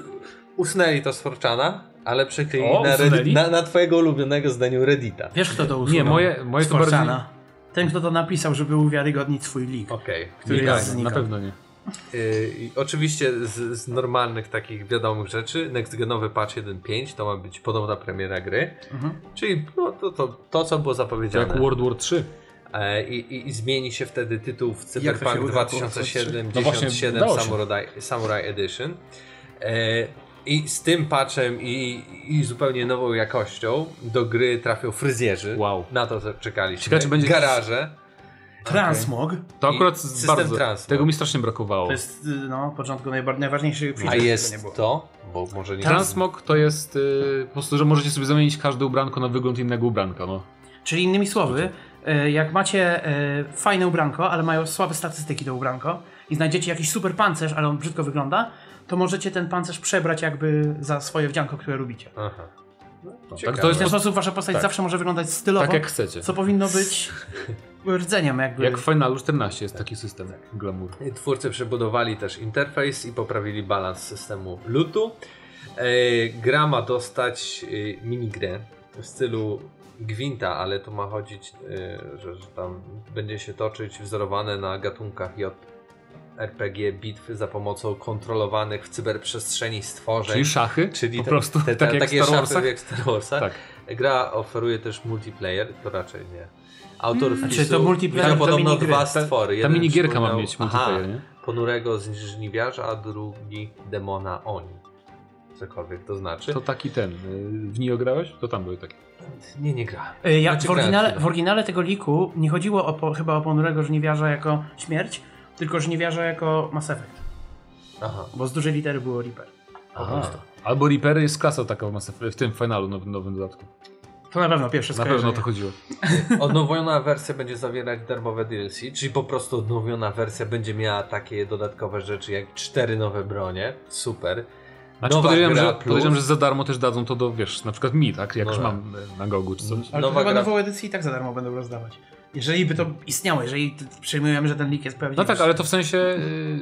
S1: usunęli to z Forczana, ale przykleili
S2: O,
S1: na? Reddit, na, na twojego ulubionego zdaniu Reddita.
S3: Wiesz kto to usunął?
S2: Nie, moje, moje
S3: Z
S2: to bardziej...
S3: Ten kto to napisał, żeby uwiarygodnić swój leak.
S1: Okej.
S3: Który
S2: Nie,
S3: jest
S2: tak, na
S3: znikał.
S2: pewno nie.
S1: Yy, oczywiście z, z normalnych takich wiadomych rzeczy, next genowy patch 1.5 to ma być podobna premiera gry,
S3: Mhm.
S1: czyli no, to, to, to, co było zapowiedziane.
S2: jak World War 3.
S1: E, i, i, I zmieni się wtedy tytuł w Cyberpunk
S3: udało?
S1: 2077
S2: No.
S1: Samurai, Samurai Edition. E, I z tym patchem i, i zupełnie nową jakością do gry trafią fryzjerzy.
S2: Wow.
S1: Na to czekaliśmy.
S2: Ciekawe, czy będzie-
S1: Garaże.
S3: Transmog
S2: To akurat
S1: system
S2: bardzo...
S1: transport.
S2: Tego mi strasznie brakowało.
S3: to jest y, no, w początku najważniejszy
S1: A jest
S3: było.
S1: to, bo może nie
S2: Transmog to jest y, po prostu, że możecie sobie zamienić każde ubranko na wygląd innego ubranka, no.
S3: Czyli innymi słowy, y, jak macie y, fajne ubranko, ale mają słabe statystyki do ubranko i znajdziecie jakiś super pancerz, ale on brzydko wygląda, to możecie ten pancerz przebrać jakby za swoje wdzianko, które lubicie.
S1: Aha.
S2: tak,
S1: ciekawe.
S2: to
S3: W
S2: jest
S3: ten sposób wasza postać
S2: Tak.
S3: zawsze może wyglądać stylowo,
S2: tak jak chcecie.
S3: co powinno być rdzeniem jakby.
S2: Jak w Finalu 14 jest taki system glamour.
S1: Twórcy przebudowali też interfejs i poprawili balans systemu lootu. E, gra ma dostać e, minigrę w stylu Gwinta, ale to ma chodzić, e, że, że tam będzie się toczyć wzorowane na gatunkach JRPG bitwy za pomocą kontrolowanych w cyberprzestrzeni stworzeń.
S2: Czyli szachy?
S1: Czyli
S2: po
S1: te-
S2: prostu,
S1: te, te,
S2: tak jak
S1: takie
S2: Star Warsach?
S1: szafy jak w Star Warsach.
S2: Tak.
S1: Gra oferuje też multiplayer, to raczej nie. Autor
S3: Znaczy,
S1: wpisu
S3: to multiplayer
S1: widział podobno dwa
S2: Ta,
S1: stwory.
S2: ta
S1: Jeden
S2: minigierka ma mieć
S1: Aha,
S2: multiplayer, nie?
S1: ponurego z żniwiarza, a drugi demona Oni. Cokolwiek to znaczy.
S2: To taki ten. y, W Nio grałeś? To tam były takie.
S1: Nie, nie gra.
S3: Y, Ja,
S1: Znaczy,
S3: w, oryginale,
S1: grałem
S3: w oryginale tego liku nie chodziło o, po, chyba o ponurego żniwiarza jako śmierć, tylko żniwiarza jako Mass Effect,
S1: Aha.
S3: bo z dużej litery było Reaper.
S2: Aha. Albo Reaper jest klasą taką w tym finalu nowym, nowym dodatku.
S3: To na pewno pierwsze
S2: Na pewno o to chodziło.
S1: Odnowiona wersja będzie zawierać darmowe DLC, czyli po prostu odnowiona wersja będzie miała takie dodatkowe rzeczy jak cztery nowe bronie. Super.
S2: Znaczy
S1: Nowa
S2: podejrzewam,
S1: gra
S2: że,
S1: plus.
S2: podejrzewam, że za darmo też dadzą to do, wiesz, na przykład mi, tak? Jak
S1: No
S2: już
S1: tak.
S2: mam e, na Gogu czy coś.
S3: Ale
S1: Nowa
S3: to chyba
S1: gra-
S3: nową edycję i tak za darmo będą rozdawać. Jeżeli by to istniało, jeżeli przyjmujemy, że ten lik jest prawdziwy.
S2: No tak, ale to w sensie y,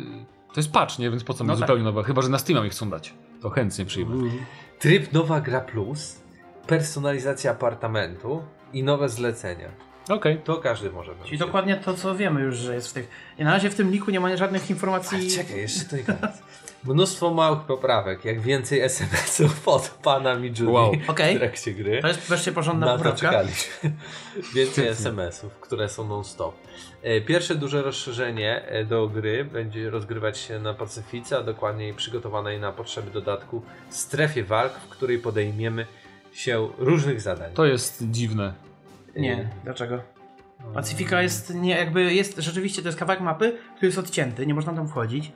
S2: to jest patch, nie? Więc po co mi
S3: No tak.
S2: zupełnie nowa? Chyba, że na Steam'a ich chcą dać. To chętnie przyjmę.
S1: Tryb nowa gra plus, personalizacja apartamentu i nowe zlecenia.
S2: Okej.
S1: To każdy może.
S3: Czyli dokładnie to, co wiemy już, że jest w tych... I na razie w tym liku nie ma żadnych informacji...
S1: Ale czekaj, jeszcze to nie koniec. Mnóstwo małych poprawek, jak więcej SMS-ów od pana Midjuni
S2: Wow.
S3: Okej.
S1: w trakcie gry.
S3: To jest wreszcie porządna
S1: Na
S3: poprawka.
S1: czekaliśmy. Więcej SMS-ów, które są non-stop. E, Pierwsze duże rozszerzenie e, do gry będzie rozgrywać się na Pacyfice, a dokładniej przygotowanej na potrzeby dodatku strefie walk, w której podejmiemy się różnych zadań.
S2: To jest dziwne.
S3: Nie, dlaczego? Pacyfika jest nie jakby jest rzeczywiście to jest kawałek mapy, który jest odcięty, nie można tam wchodzić.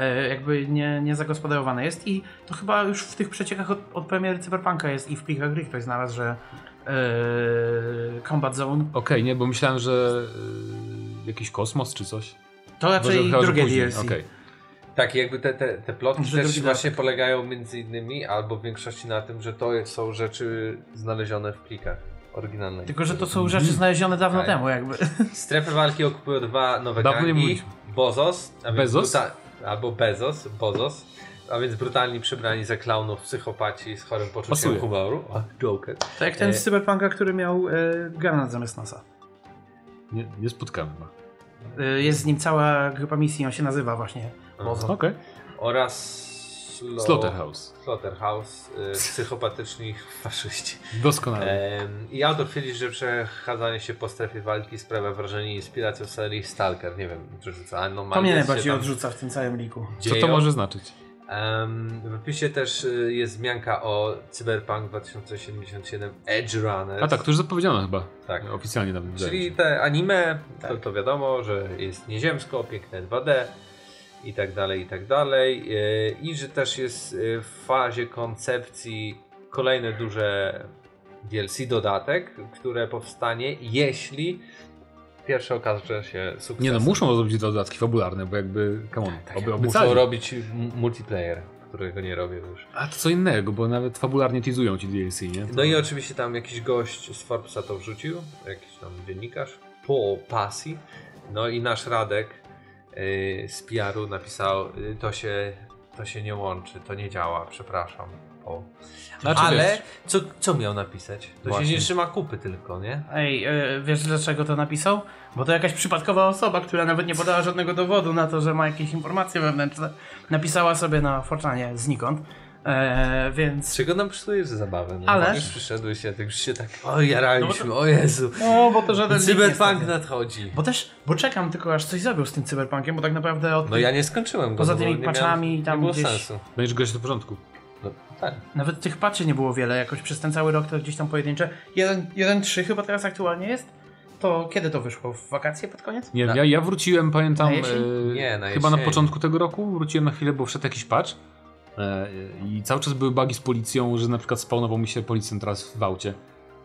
S3: E, jakby nie, nie zagospodarowane jest i to chyba już w tych przeciekach od, od premiery Cyberpunka jest i w plikach gry ktoś znalazł, że e, Combat Zone
S2: Okej, nie, bo myślałem, że y, jakiś kosmos czy coś.
S3: to raczej
S2: Chyba, że
S3: drugie
S2: później,
S3: DLC.
S2: okej.
S1: Tak, jakby te, te, te plotki
S3: Że
S1: też właśnie polegają między innymi, albo w większości na tym, że to są rzeczy znalezione w plikach oryginalnych.
S3: Tylko, że to są rzeczy znalezione dawno
S1: Tak.
S3: temu jakby.
S1: Strefy walki okupują dwa nowe
S2: Dawno
S1: gangi. Bozos, a więc
S2: Bezos?
S1: Albo Bezos, Bozos, a więc brutalni przybrani za klaunów psychopaci z chorym poczuciem
S2: Pasuje.
S1: humoru. O, Joker.
S3: To jak ten
S1: E,
S3: z Cyberpunka, który miał e, granat zamiast nosa.
S2: Nie, nie spotkałem chyba.
S3: E, jest z nim cała grupa misji, on się nazywa właśnie Bozo.
S2: Okej.
S1: Oraz Slo-
S2: Slaughterhouse.
S1: Slaughterhouse, y, psychopatyczni faszyści.
S2: Doskonale.
S1: I autor twierdzi, że przechadzanie się po strefie walki sprawia wrażenie i inspiracją serii Stalker. Nie wiem, czy rzuca anomalie.
S3: To mnie najbardziej odrzuca w tym całym liku.
S2: Co to może znaczyć?
S1: W opisie też y, jest wzmianka o Cyberpunk 2077 Edge Runners.
S2: A tak, to już zapowiedziano chyba.
S1: Tak.
S2: Oficjalnie nawet.
S1: Czyli te anime, to,
S3: Tak.
S1: to wiadomo, że jest nieziemsko, piękne 2D i tak dalej, i tak dalej. I że też jest y, w fazie koncepcji kolejne duże DLC dodatek, które powstanie, jeśli pierwsze okaże się sukcesem.
S2: Nie no, muszą zrobić dodatki fabularne, bo jakby, come on,
S1: Tak,
S2: oby
S1: muszą robić multiplayer, którego nie robię już.
S2: A to co innego, bo nawet fabularnie teasują ci DLC, nie? To...
S1: No i oczywiście tam jakiś gość z Forbesa to wrzucił, jakiś tam dziennikarz, Paul Passy. No i nasz Radek z PR-u napisał, y, to się, to się nie łączy, to nie działa, przepraszam. Paul.
S2: Znaczy,
S1: Ale
S2: wiesz-
S1: co, co miał napisać? To
S2: Właśnie.
S1: się nie trzyma kupy tylko, nie?
S3: Ej, e, wiesz dlaczego to napisał? Bo to jakaś przypadkowa osoba, która nawet nie podała żadnego dowodu na to, że ma jakieś informacje wewnętrzne. Napisała sobie na Forczanie znikąd. E, więc.
S1: Czego nam przysłujesz zabawę? No,
S3: Ale-
S1: Już przyszedłeś, ja tak już się tak, o jaraliśmy, o Jezu.
S3: No, bo to żaden.
S1: Cyberpunk nadchodzi.
S3: Bo też, bo czekam tylko aż coś zrobił z tym cyberpunkiem, bo tak naprawdę od
S1: No ja nie skończyłem go,
S3: Poza
S1: no
S3: tymi patchami tam
S1: nie było
S3: gdzieś-
S1: sensu.
S2: Będziesz grać do porządku.
S1: No, tak.
S3: nawet tych patchy nie było wiele, jakoś przez ten cały rok to gdzieś tam pojedyncze. 1.3 chyba teraz aktualnie jest. To kiedy to wyszło? W wakacje pod koniec?
S2: Nie
S1: Na-
S2: ja, ja wróciłem, pamiętam,
S3: Na
S2: e,
S1: Nie, na
S2: chyba na początku tego roku, wróciłem na chwilę, bo wszedł jakiś patch i cały czas były bugi z policją, że na przykład spawnował mi się policjant teraz w aucie.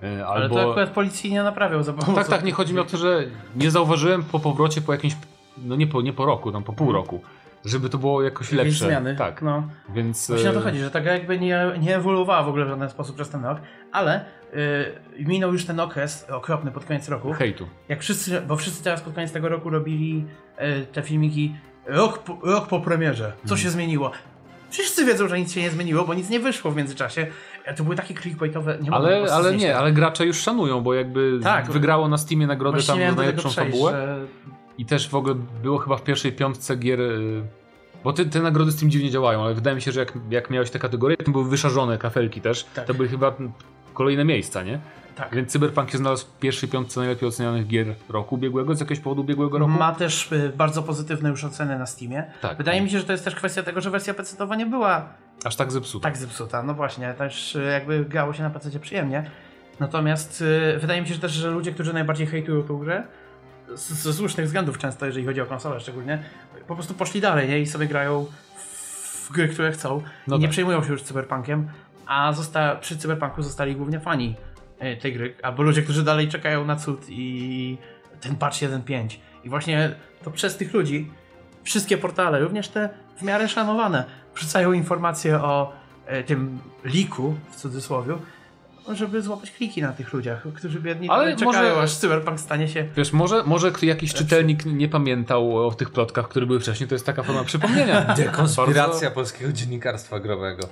S2: E,
S3: Ale
S2: albo...
S3: to akurat policji nie naprawiał za pomocą.
S2: Tak, tak, nie chodzi mi o to, że nie zauważyłem po powrocie po jakimś, no nie po, nie po roku, tam po pół roku, żeby to było jakoś
S3: Jakieś
S2: lepsze.
S3: zmiany.
S2: Tak,
S3: No.
S2: więc...
S3: Właśnie o to
S2: e,
S3: chodzi, że ta gra jakby nie, nie ewoluowała w ogóle w żaden sposób przez ten rok, ale yy, minął już ten okres okropny pod koniec roku.
S2: Hejtu.
S3: Jak wszyscy, bo wszyscy teraz pod koniec tego roku robili yy, te filmiki rok po, rok po premierze. Co
S2: Mhm.
S3: się zmieniło? Wszyscy wiedzą, że nic się nie zmieniło, bo nic nie wyszło w międzyczasie. A To były takie clickbaitowe... Nie
S2: Ale, ale nie,
S3: tego.
S2: ale gracze już szanują, bo jakby
S3: Tak.
S2: wygrało na Steamie nagrodę tam za najlepszą
S3: przejść,
S2: fabułę
S3: że...
S2: i też w ogóle było chyba w pierwszej piątce gier, y, bo te, te nagrody Steam dziwnie działają, ale wydaje mi się, że jak, jak miałeś te kategorie, to były wyszarzone kafelki też,
S3: Tak.
S2: to były chyba kolejne miejsca, nie?
S3: Tak.
S2: Więc Cyberpunk się znalazł w pierwszej piątce najlepiej ocenianych gier roku ubiegłego, z jakiegoś powodu ubiegłego roku.
S3: Ma też y, bardzo pozytywne już oceny na Steamie.
S2: Tak.
S3: Wydaje mi się, że to jest też kwestia tego, że wersja PC nie była
S2: Aż tak zepsuta.
S3: tak zepsuta. No właśnie, też y, jakby grało się na PC przyjemnie. Natomiast y, wydaje mi się że też, że ludzie, którzy najbardziej hejtują tą grę, ze słusznych względów często, jeżeli chodzi o konsolę szczególnie, po prostu poszli dalej nie? i sobie grają w gry, które chcą
S2: No
S3: nie
S2: tak.
S3: przejmują się już cyberpunkiem, a zosta- przy cyberpunku zostali głównie fani tej gry, albo ludzie, którzy dalej czekają na cud i ten patch 1.5. I właśnie to przez tych ludzi wszystkie portale, również te w miarę szanowane, wrzucają informacje o e, tym liku, w cudzysłowie, żeby złapać kliki na tych ludziach, którzy biedni
S2: Ale
S3: Ale czekają,
S2: może-
S3: aż cyberpunk stanie się...
S2: Wiesz, może, może jakiś czytelnik nie pamiętał o tych plotkach, które były wcześniej, to jest taka forma przypomnienia.
S1: Dekonspiracja
S2: Bardzo-
S1: polskiego dziennikarstwa growego.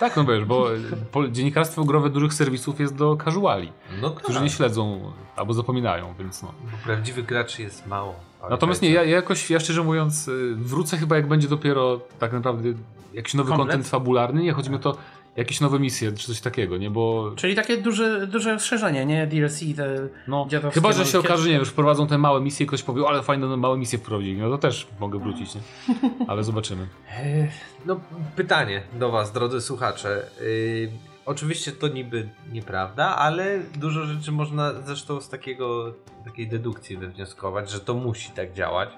S2: Tak, no wiesz, bo po- dziennikarstwo growe dużych serwisów jest do casuali,
S1: No
S2: którzy
S1: tak.
S2: nie śledzą albo zapominają, więc no.
S1: Bo prawdziwych graczy jest mało.
S2: Natomiast nie, ja, ja jakoś, ja szczerze mówiąc, y, wrócę chyba jak będzie dopiero tak naprawdę jakiś nowy
S3: Komplet?
S2: content fabularny, nie, chodzi mi o to jakieś nowe misje, czy coś takiego, nie, bo
S3: Czyli takie duże, duże rozszerzenie, nie? DLC, te
S2: no, chyba, że się okaże, nie wiem, już wprowadzą te małe misje i ktoś powie, ale fajne no, małe misje wprowadzili, no to też mogę wrócić, nie, ale zobaczymy.
S1: Ech, No, pytanie do Was, drodzy słuchacze. Yy, oczywiście to niby nieprawda, ale dużo rzeczy można zresztą z takiego, takiej dedukcji wywnioskować, że to musi tak działać.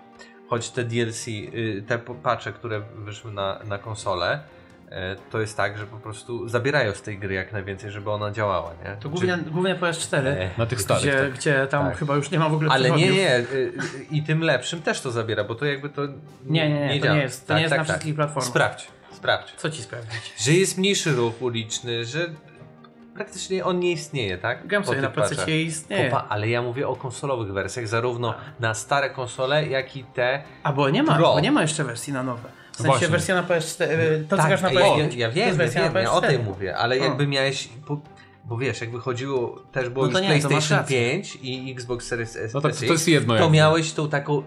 S1: choć te DLC, y, te patche, które wyszły na, na konsolę, e, to jest tak, że po prostu zabierają z tej gry jak najwięcej, żeby ona działała, nie?
S3: To głównie, głównie PS4,
S1: E,
S2: Na tych starych.
S3: gdzie,
S2: tak.
S3: gdzie tam
S1: Tak.
S3: chyba już nie ma w ogóle
S1: Ale nie, nie, y, i tym lepszym też to zabiera, bo to jakby to
S3: Nie, nie, nie, to
S1: działa.
S3: nie jest- to nie jest na wszystkich platformach.
S1: Sprawdź, sprawdź.
S3: Co ci sprawdzić?
S1: Że jest mniejszy ruch uliczny, że praktycznie on nie istnieje, tak?
S3: Gram
S1: Po
S3: sobie na. PC istnieje.
S1: Kopa, ale ja mówię o konsolowych wersjach, zarówno na stare konsole, jak i te.
S3: A bo nie ma,
S1: Pro.
S3: bo nie ma jeszcze wersji na nowe. W sensie
S2: Właśnie.
S3: wersja na PS4, y, to co
S1: tak,
S3: grasz na
S1: ja,
S3: PS5,
S1: ja, ja
S3: to
S1: wiem,
S3: jest
S1: ja,
S3: wersja
S1: wiem
S3: na
S1: ja o
S3: PS4.
S1: tej mówię, ale
S3: O.
S1: jakby miałeś. Bo, bo wiesz, jak wychodziło, też było
S3: No to
S1: już
S3: nie,
S1: PlayStation
S3: rację.
S1: 5 i Xbox Series S.
S2: No tak, to, jest jedno.
S1: to miałeś tą taką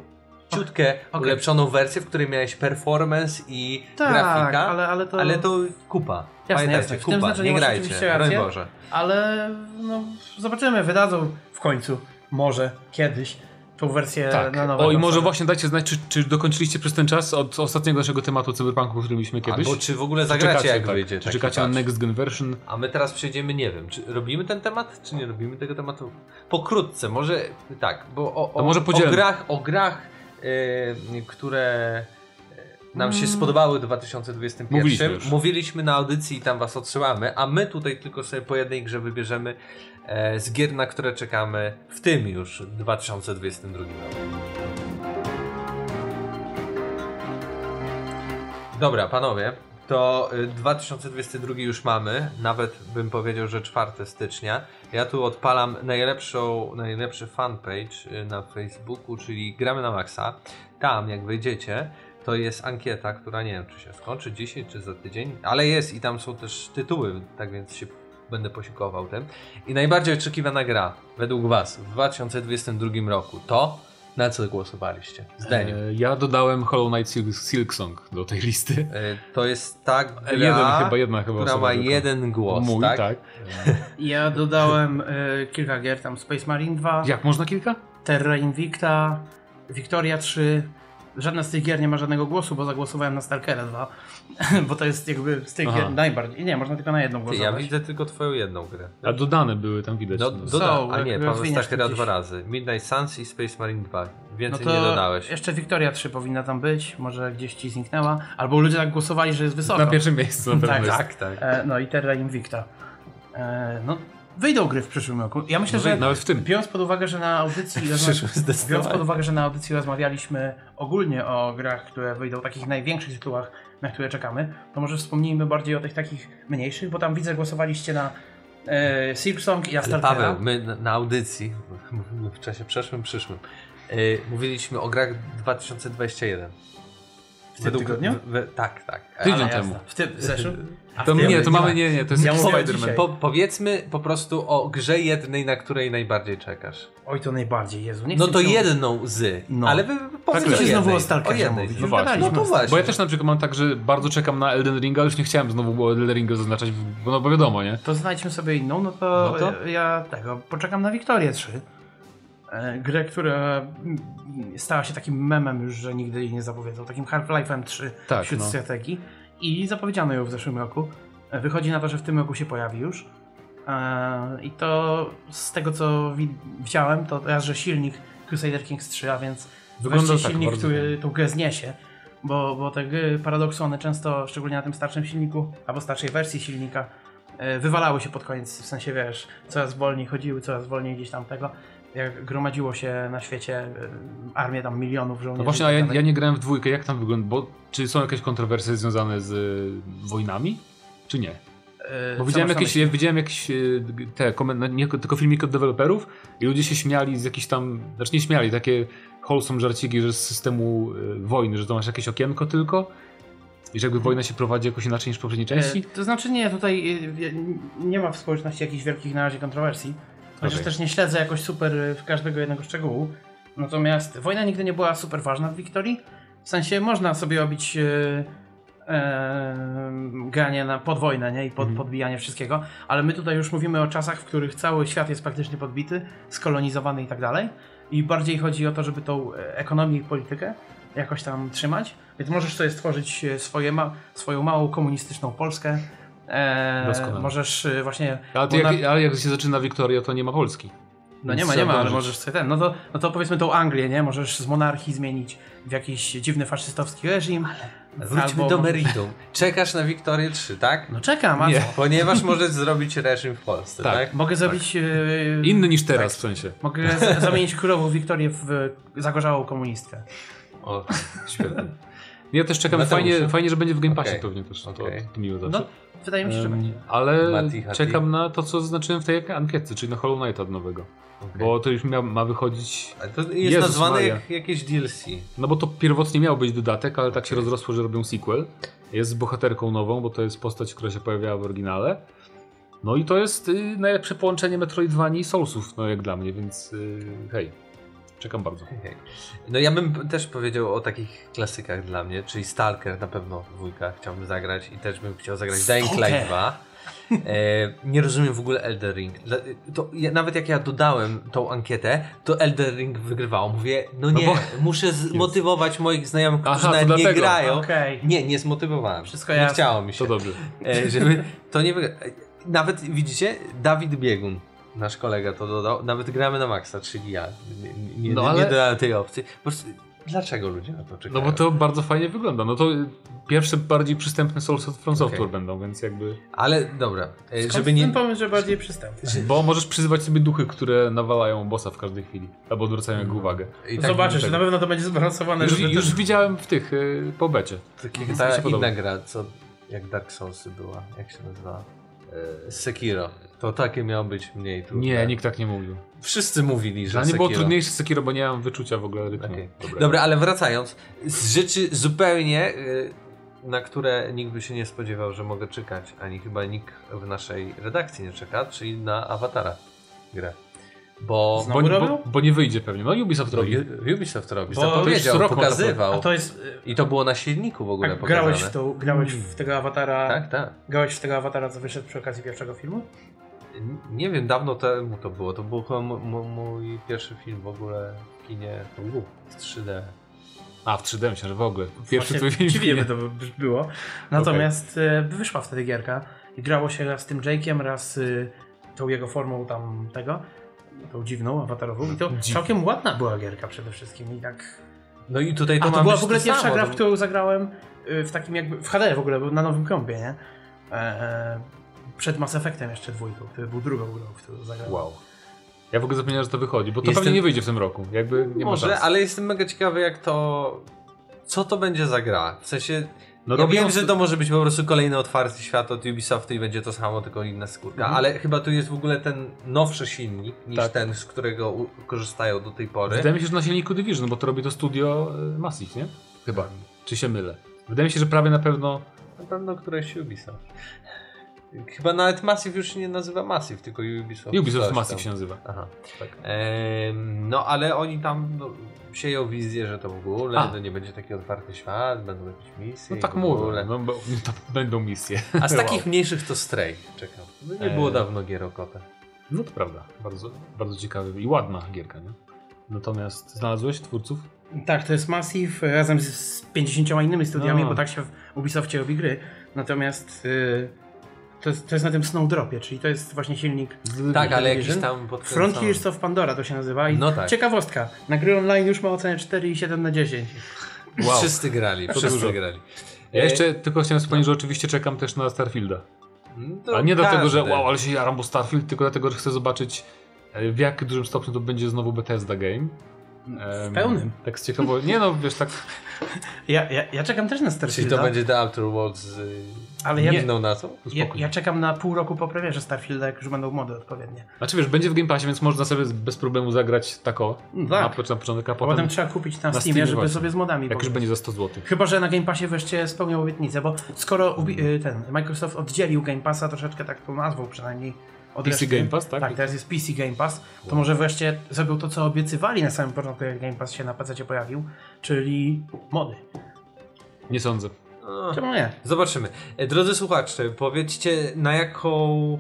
S1: ciutkę
S3: okej.
S1: ulepszoną wersję, w której miałeś performance i
S3: Tak,
S1: grafika.
S3: ale- ale to-
S1: ale to kupa.
S3: Jasne,
S1: Pamiętajcie,
S3: jasne. W tym
S1: kupa, nie grajcie,
S3: rację.
S1: Boże.
S3: Ale no, zobaczymy, wydadzą w końcu, może kiedyś, tą wersję
S2: Tak.
S3: na nowe
S2: O i może właśnie dajcie znać, czy, czy dokończyliście przez ten czas od ostatniego naszego tematu Cyberpunku, który mieliśmy kiedyś.
S1: Albo czy w ogóle zagracie jak
S2: tak,
S1: wyjdzie.
S2: Czy czekacie na. Next Gen Version?
S1: A my teraz przejdziemy, nie wiem, czy robimy ten temat, czy nie robimy tego tematu? Pokrótce, może tak, bo o, o,
S2: może
S1: o grach, o grach e, które nam się spodobały w 2021.
S2: Mówiliśmy już.
S1: Mówiliśmy na audycji i tam was odsyłamy, a my tutaj tylko sobie po jednej grze wybierzemy z gier, na które czekamy w tym już 2022 roku. Dobra, panowie, to y, 2022 już mamy, nawet bym powiedział, że 4 stycznia. Ja tu odpalam najlepszą, najlepszy fanpage y, na Facebooku, czyli Gramy na Maxa. Tam, jak wejdziecie, to jest ankieta, która nie wiem, czy się skończy dzisiaj, czy za tydzień, ale jest i tam są też tytuły, tak więc się będę posiłkował tym. I najbardziej oczekiwana gra, według Was, w 2022 roku to na co głosowaliście? Zdeniu.
S2: E, Ja dodałem Hollow Knight Silk, Silk Song do tej listy.
S1: Y, To jest ta gra,
S2: Jeden chyba, jedna chyba
S1: która ma
S2: tylko.
S1: jeden głos,
S2: Mój,
S1: tak?
S2: tak.
S3: Ja dodałem y, kilka gier, tam Space Marine 2,
S2: Jak można kilka?
S3: Terra Invicta, Victoria 3. Żadna z tych gier nie ma żadnego głosu, bo zagłosowałem na Stalkera 2. bo to jest jakby z tych
S2: Aha.
S3: gier najbardziej. Nie, można tylko na jedną
S1: Ty,
S3: głosować.
S1: ja widzę tylko twoją jedną grę.
S2: A dodane były tam widać.
S1: Do,
S2: no.
S1: doda,
S3: Są,
S1: a nie, Stachera
S3: gdzieś.
S1: dwa razy. Midnight Suns i Space Marine 2.
S3: No
S1: Więcej
S3: to
S1: nie dodałeś.
S3: jeszcze Victoria 3 powinna tam być, może gdzieś ci zniknęła. Albo ludzie tak głosowali, że jest wysoko.
S2: Na pierwszym miejscu na pewno
S3: Tak,
S2: jest.
S1: Tak, tak.
S3: E, no i Terra Invicta. E, no, wyjdą gry w przyszłym roku. Ja myślę, że
S2: Nawet w tym.
S3: biorąc pod uwagę, że na audycji biorąc pod uwagę, że na audycji rozmawialiśmy ogólnie o grach, które wyjdą, takich największych tytułach, na które czekamy, to może wspomnijmy bardziej o tych takich mniejszych, bo tam widzę głosowaliście na e, Silk Song i
S1: Ale
S3: Astaltera.
S1: Paweł, my na, audycji, w czasie przeszłym, przyszłym, yy, mówiliśmy o grach 2021.
S3: W tym tygodniu?
S1: w- tak, tak.
S2: Tydzień
S1: Ale-
S2: temu.
S3: W tym, zeszłym? A
S2: To nie, to mamy, nie, nie, to jest
S3: Ja
S2: Spider-Man.
S1: Po, powiedzmy po prostu o grze jednej, na której najbardziej czekasz.
S3: Oj, to najbardziej, Jezu. Nie
S1: No to
S3: się-
S1: jedną z.
S3: No.
S1: Ale wy,
S2: lepiej.
S1: o
S3: znowu o Stalkerze
S1: jednej.
S3: mówić.
S2: No właśnie.
S1: No to właśnie.
S2: Bo ja też na przykład mam tak, że bardzo czekam na Elden Ring, ale już nie chciałem znowu było Elden Ringa zaznaczać, bo, no bo wiadomo, nie?
S3: To znajdźmy sobie inną, no to,
S2: No to?
S3: ja tego poczekam na Wiktorię 3. E, Grę, która mm, stała się takim memem już, że nigdy jej nie zapowiedzą, takim Half-Life'em 3
S2: Tak,
S3: wśród
S2: no.
S3: strategii. I zapowiedziano ją w zeszłym roku. E, Wychodzi na to, że w tym roku się pojawi już. E, I to z tego co wi- widziałem, to raz, że silnik Crusader Kings 3, a więc
S2: Wygląda tak,
S3: silnik, który tą grę zniesie. Bo, bo te gry paradoksu, one często, szczególnie na tym starszym silniku, albo starszej wersji silnika, wywalały się pod koniec, w sensie wiesz, coraz wolniej chodziły, coraz wolniej gdzieś tam tego. Jak gromadziło się na świecie e, armię tam milionów żołnierzy.
S2: No właśnie, a
S3: tak
S2: ja, ja nie grałem w dwójkę, jak tam wygląda, bo czy są jakieś kontrowersje związane z y, wojnami, czy nie?
S3: E,
S2: Bo widziałem jakieś, ja widziałem jakieś y, te, komen- nie tylko filmiki od deweloperów i ludzie się śmiali z jakichś tam, znaczy nie śmiali, takie wholesome żarciki, że z systemu wojny, że to masz jakieś okienko tylko i że jakby wojna się prowadzi jakoś inaczej niż w poprzedniej części.
S3: E, To znaczy nie, tutaj e, nie ma w społeczności jakichś wielkich na razie kontrowersji. Chociaż
S2: Okej.
S3: też nie śledzę jakoś super e, w każdego jednego szczegółu. Natomiast wojna nigdy nie była super ważna w Wiktorii. W sensie można sobie robić e, e, granie na podwojnę nie? i pod,
S2: Mhm.
S3: podbijanie wszystkiego, ale my tutaj już mówimy o czasach, w których cały świat jest praktycznie podbity, skolonizowany i tak dalej. I bardziej chodzi o to, żeby tą ekonomię i politykę jakoś tam trzymać. Więc możesz sobie stworzyć swoje ma swoją małą komunistyczną Polskę. E,
S2: Doskonale.
S3: możesz e, właśnie.
S2: ale,
S3: bo
S2: jak, ale jak się zaczyna Wiktoria, to nie ma Polski.
S3: No nie ma, nie ma, ale możesz sobie ten. No to, no to powiedzmy tą Anglię, nie? Możesz z monarchii zmienić w jakiś dziwny faszystowski reżim.
S1: Wróćmy
S3: albo-
S1: do meritum. Czekasz na Wiktorię 3, tak?
S3: No czekam, a
S2: Nie.
S3: co?
S1: Ponieważ możesz zrobić reżim w Polsce, tak?
S2: Tak.
S3: Mogę zrobić. e,
S2: Inny niż teraz w sensie.
S3: Mogę zamienić królową Wiktorię w zagorzałą komunistkę.
S1: O,
S2: Świetnie. Ja też czekam, fajnie, fajnie, że będzie w Game Passie
S1: Okej.
S2: pewnie też. To,
S1: Okej.
S2: to miło zawsze.
S3: No, wydaje mi się, że będzie.
S2: Ale
S1: Mati,
S2: czekam na to, co zaznaczyłem w tej ankietce, czyli na Hollow Knighta od nowego.
S1: okej.
S2: Bo to już mia, ma wychodzić.
S1: Ale to jest
S2: Jezus
S1: nazwane
S2: Maria.
S1: jak jakieś DLC.
S2: No bo to pierwotnie miał być dodatek, ale tak się rozrosło, że robią sequel. Jest z bohaterką nową, bo to jest postać, która się pojawiała w oryginale. No i to jest y, najlepsze połączenie Metroidvanii i Soulsów, no jak dla mnie, więc y, hej, czekam bardzo.
S1: Okej. No ja bym też powiedział o takich klasykach dla mnie, czyli Stalker na pewno dwójka chciałbym zagrać i też bym chciał zagrać Dying. Light 2. E, nie rozumiem w ogóle Elder Ring. To ja, nawet jak ja dodałem tą ankietę, to Elder Ring wygrywało. Mówię, no nie,
S2: bo-
S1: muszę zmotywować moich znajomych, którzy
S2: Aha,
S1: nawet nie
S2: dlatego.
S1: grają.
S3: Okej.
S1: Nie, nie zmotywowałem.
S3: Wszystko
S1: nie
S3: jasne.
S1: chciało mi się.
S2: To dobrze.
S1: E, żeby to nie wygra... Nawet widzicie, Dawid Biegun, nasz kolega to dodał, nawet gramy na maksa, czyli ja. Nie, nie,
S2: No ale-
S1: nie dodałem tej opcji. Po prostu, dlaczego ludzie na to czekają?
S2: No bo to bardzo fajnie wygląda. No to pierwsze bardziej przystępne Souls od From Software będą, więc jakby...
S1: Ale dobra, e,
S3: Skąd
S1: żeby nie...
S3: ten pomysł, że bardziej przystępny.
S2: Bo możesz przyzywać sobie duchy, które nawalają bossa w każdej chwili. Albo odwracają jego uwagę.
S1: I tak-
S3: Zobaczysz,
S2: tego.
S3: na pewno to będzie zbalansowane.
S2: Już, już
S3: ten-
S2: widziałem w tych, y, po becie.
S1: Tak ta inna
S2: podoba.
S1: gra, co jak Dark Soulsy była, jak się nazywa? E, Sekiro. To takie miało być mniej trudne.
S2: Nie, nikt tak nie mówił.
S1: Wszyscy mówili, że
S2: Dla mnie
S1: Sekiro.
S2: było trudniejsze Sekiro, bo nie mam wyczucia w ogóle rytmu.
S1: Okej. Dobra, ale wracając, z rzeczy zupełnie, y, na które nikt by się nie spodziewał, że mogę czekać, ani chyba nikt w naszej redakcji nie czeka, czyli na Awatara grę. Bo,
S2: Bo, bo, bo nie wyjdzie pewnie. No Ubisoft robi.
S1: U- Ubisoft robi,
S3: Bo
S1: zapowiedział,
S2: rok to-
S1: pokazywał.
S3: A to jest. e,
S1: I to było na silniku w ogóle
S3: Tak,
S1: pokazane.
S3: grałeś w, tą, grałeś w tego awatara.
S1: Tak, tak.
S3: Grałeś w tego awatara, co wyszedł przy okazji pierwszego filmu?
S1: Nie wiem, dawno temu to było. To był chyba mój pierwszy film w ogóle w kinie w 3D.
S2: A, w 3D myślę, że w ogóle. Pierwszy twój film.
S3: Dziwnie by to by było. Natomiast e, wyszła wtedy gierka i grało się raz z tym Jake'iem, raz y, tą jego formą tam tego, tą dziwną, awatarową. I to
S2: Dziwna.
S3: całkiem ładna była gierka przede wszystkim. I tak...
S1: No i tutaj to
S3: A to była w ogóle pierwsza
S1: samo,
S3: gra,
S1: to-
S3: w którą zagrałem y, w takim jakby, w HD w ogóle, był na nowym kompie, nie? E, e, przed Mass Effectem jeszcze dwójką, który był drugą grą, w którą zagrałem.
S2: Wow. Ja w ogóle zapomniałem, że to wychodzi, bo to
S1: Jestem-
S2: pewnie nie wyjdzie w tym roku. Jakby nie
S1: Może,
S2: ma szans.
S1: ale jestem mega ciekawy jak to... Co to będzie za gra? W sensie...
S2: No
S1: ja
S2: robią
S1: wiem, że to może być po prostu kolejny otwarty świat od Ubisoftu i będzie to samo, tylko inna skórka,
S2: Mhm.
S1: ale chyba tu jest w ogóle ten nowszy silnik niż
S2: Tak.
S1: ten, z którego korzystają do tej pory.
S2: Wydaje mi się, że na silniku Division, bo to robi to studio y, Massive, nie? Chyba. Czy się mylę? Wydaje mi się, że prawie na pewno...
S1: Na pewno któreś Ubisoft. Chyba nawet Massive już się nie nazywa Massive, tylko Ubisoft.
S2: Ubisoft
S1: coś
S2: Massive
S1: tam.
S2: się nazywa.
S1: Aha.
S2: Tak.
S1: No ale oni tam no, sieją wizję, że to w ogóle
S2: A.
S1: to nie będzie taki otwarty świat, będą jakieś misje.
S2: No tak
S1: ogóle.
S2: no, bo, to będą misje.
S1: A z
S2: Wow.
S1: takich mniejszych to Stray czekam. No nie było
S2: Eee.
S1: dawno gier o kotę.
S2: No to prawda, bardzo, bardzo ciekawy i ładna gierka, nie? Natomiast znalazłeś twórców?
S3: Tak, to jest Massive e, razem z, z 50 innymi studiami,
S2: No.
S3: bo tak się w Ubisoftie robi gry. Natomiast y, to, jest, to jest na tym Snowdropie, czyli to jest właśnie silnik
S2: Z-
S1: Tak, ale jakiś tam podkręcony.
S3: Frontiers of Pandora to się nazywa. I
S1: No tak.
S3: ciekawostka, na gry online już ma ocenę 4,7 na 10.
S2: Wow.
S1: Wszyscy grali, wszyscy
S2: dużo.
S1: grali.
S2: Ja jeszcze tylko chciałem wspomnieć, że oczywiście czekam też na Starfielda.
S1: No,
S2: A nie dlatego, że
S1: każdy.
S2: wow, ale się jaram, bo Starfield, tylko dlatego, że chcę zobaczyć e, w jak dużym stopniu to będzie znowu Bethesda game.
S3: W pełnym.
S2: Tak z ciekawo... Nie no, wiesz, tak...
S3: Ja, ja, ja czekam też na
S1: Czyli
S3: Starfielda,
S1: to będzie The Outer Worlds z
S3: ale ja,
S1: inną nazwą?
S3: ja, ja czekam na pół roku po premierze Starfielda, jak już będą mody odpowiednie.
S2: Znaczy wiesz, będzie w Game Passie, więc można sobie bez problemu zagrać tako
S3: No
S2: na,
S3: tak.
S2: poc- na początek, a
S3: A potem
S2: potem
S3: trzeba kupić na,
S2: na
S3: Steamie,
S2: Steamie
S3: żeby
S2: właśnie.
S3: sobie z modami
S2: jak już będzie za 100 zł.
S3: Chyba, że na Game Passie wreszcie spełnią obietnicę, bo skoro ubi- y, ten Microsoft oddzielił Game Passa troszeczkę tak tą nazwą przynajmniej od
S2: PC
S3: reszty.
S2: Game Pass, tak?
S3: Tak, teraz jest PC Game Pass, to może wreszcie zrobią to, co obiecywali na samym początku, jak Game Pass się na PC pojawił, czyli mody.
S2: Nie sądzę.
S3: Czemu nie?
S1: Zobaczymy. E, Drodzy słuchacze, powiedzcie na jaką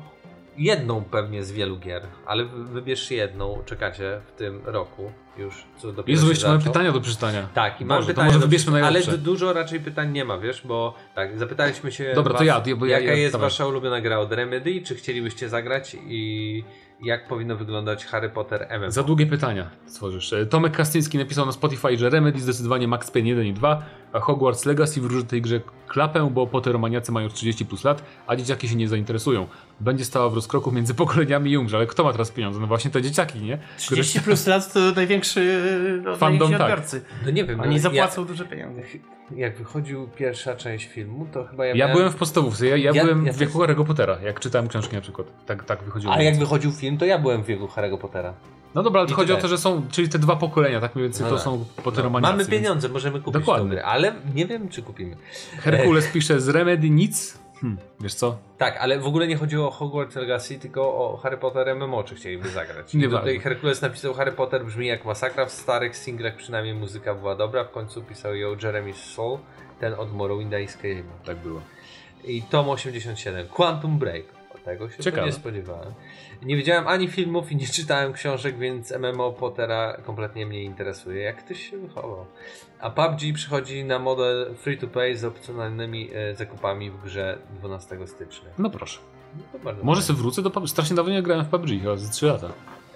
S1: jedną pewnie z wielu gier, ale wy- wybierz jedną, czekacie w tym roku już, co dopiero
S2: Jezu, jeszcze mamy pytania do przeczytania.
S1: Tak, i mam
S2: Boże, to
S1: pytania.
S2: może wybierzmy
S1: Ale
S2: najlepsze.
S1: du- dużo raczej pytań nie ma, wiesz, bo tak, zapytaliśmy się
S2: Dobra, to
S1: was,
S2: ja, bo ja-
S1: jaka
S2: ja-
S1: jest
S2: dawaj.
S1: wasza ulubiona gra od Remedy, czy chcielibyście zagrać i jak powinno wyglądać Harry Potter MMO.
S2: Za długie pytania stworzysz. E, Tomek Kastyński napisał na Spotify, że Remedy zdecydowanie Max Payne 1 i 2, a Hogwarts Legacy wróży tej grze klapę, bo Potteromaniacy mają 30 plus lat, a dzieciaki się nie zainteresują. Będzie stała w rozkroku między pokoleniami i umrze, ale kto ma teraz pieniądze? No właśnie te dzieciaki, nie?
S3: 30 plus lat to największy no,
S2: Fandom, tak.
S3: odbiorcy.
S1: No nie wiem,
S3: Oni
S1: no,
S3: zapłacą duże pieniądze.
S1: Ja, jak wychodził pierwsza część filmu, to chyba ja,
S2: Ja
S1: miałem...
S2: byłem w podstawówce, ja, ja,
S1: Ja-
S2: byłem
S1: ja
S2: w wieku Harry'ego Pottera, jak czytałem książki na przykład. Tak, tak wychodziło.
S1: A jak wychodził film, to ja byłem w wieku Harry'ego Pottera.
S2: No dobra, ale
S1: I
S2: chodzi o to, że są, czyli te dwa pokolenia, tak mniej więcej
S1: No
S2: to
S1: tak.
S2: są
S1: No, mamy pieniądze, możemy kupić
S2: Dokładnie.
S1: grę, ale nie wiem, czy kupimy.
S2: Herkules pisze z Remedy nic. Hm, wiesz co?
S1: Tak, ale w ogóle nie chodziło o Hogwarts Legacy, tylko o Harry Potter MMO, czy chcieliby zagrać.
S2: Nieważne.
S1: tutaj Herkules napisał Harry Potter brzmi jak masakra, w starych singlach przynajmniej muzyka była dobra, w końcu pisał ją Jeremy Soul, ten od Morrowinda i Skyrimu.
S2: Tak było.
S1: I Tom 87, Quantum Break. Tego się
S2: Ciekawe.
S1: nie spodziewałem. Nie widziałem ani filmów i nie czytałem książek, więc MMO Pottera kompletnie mnie interesuje. Jak ktoś się wychował. A PUBG przychodzi na model free to play z opcjonalnymi e, zakupami w grze 12 stycznia.
S2: No proszę.
S1: No
S2: Może sobie wrócę do PUBG. Strasznie dawno nie grałem w PUBG, chyba ze 3 lata.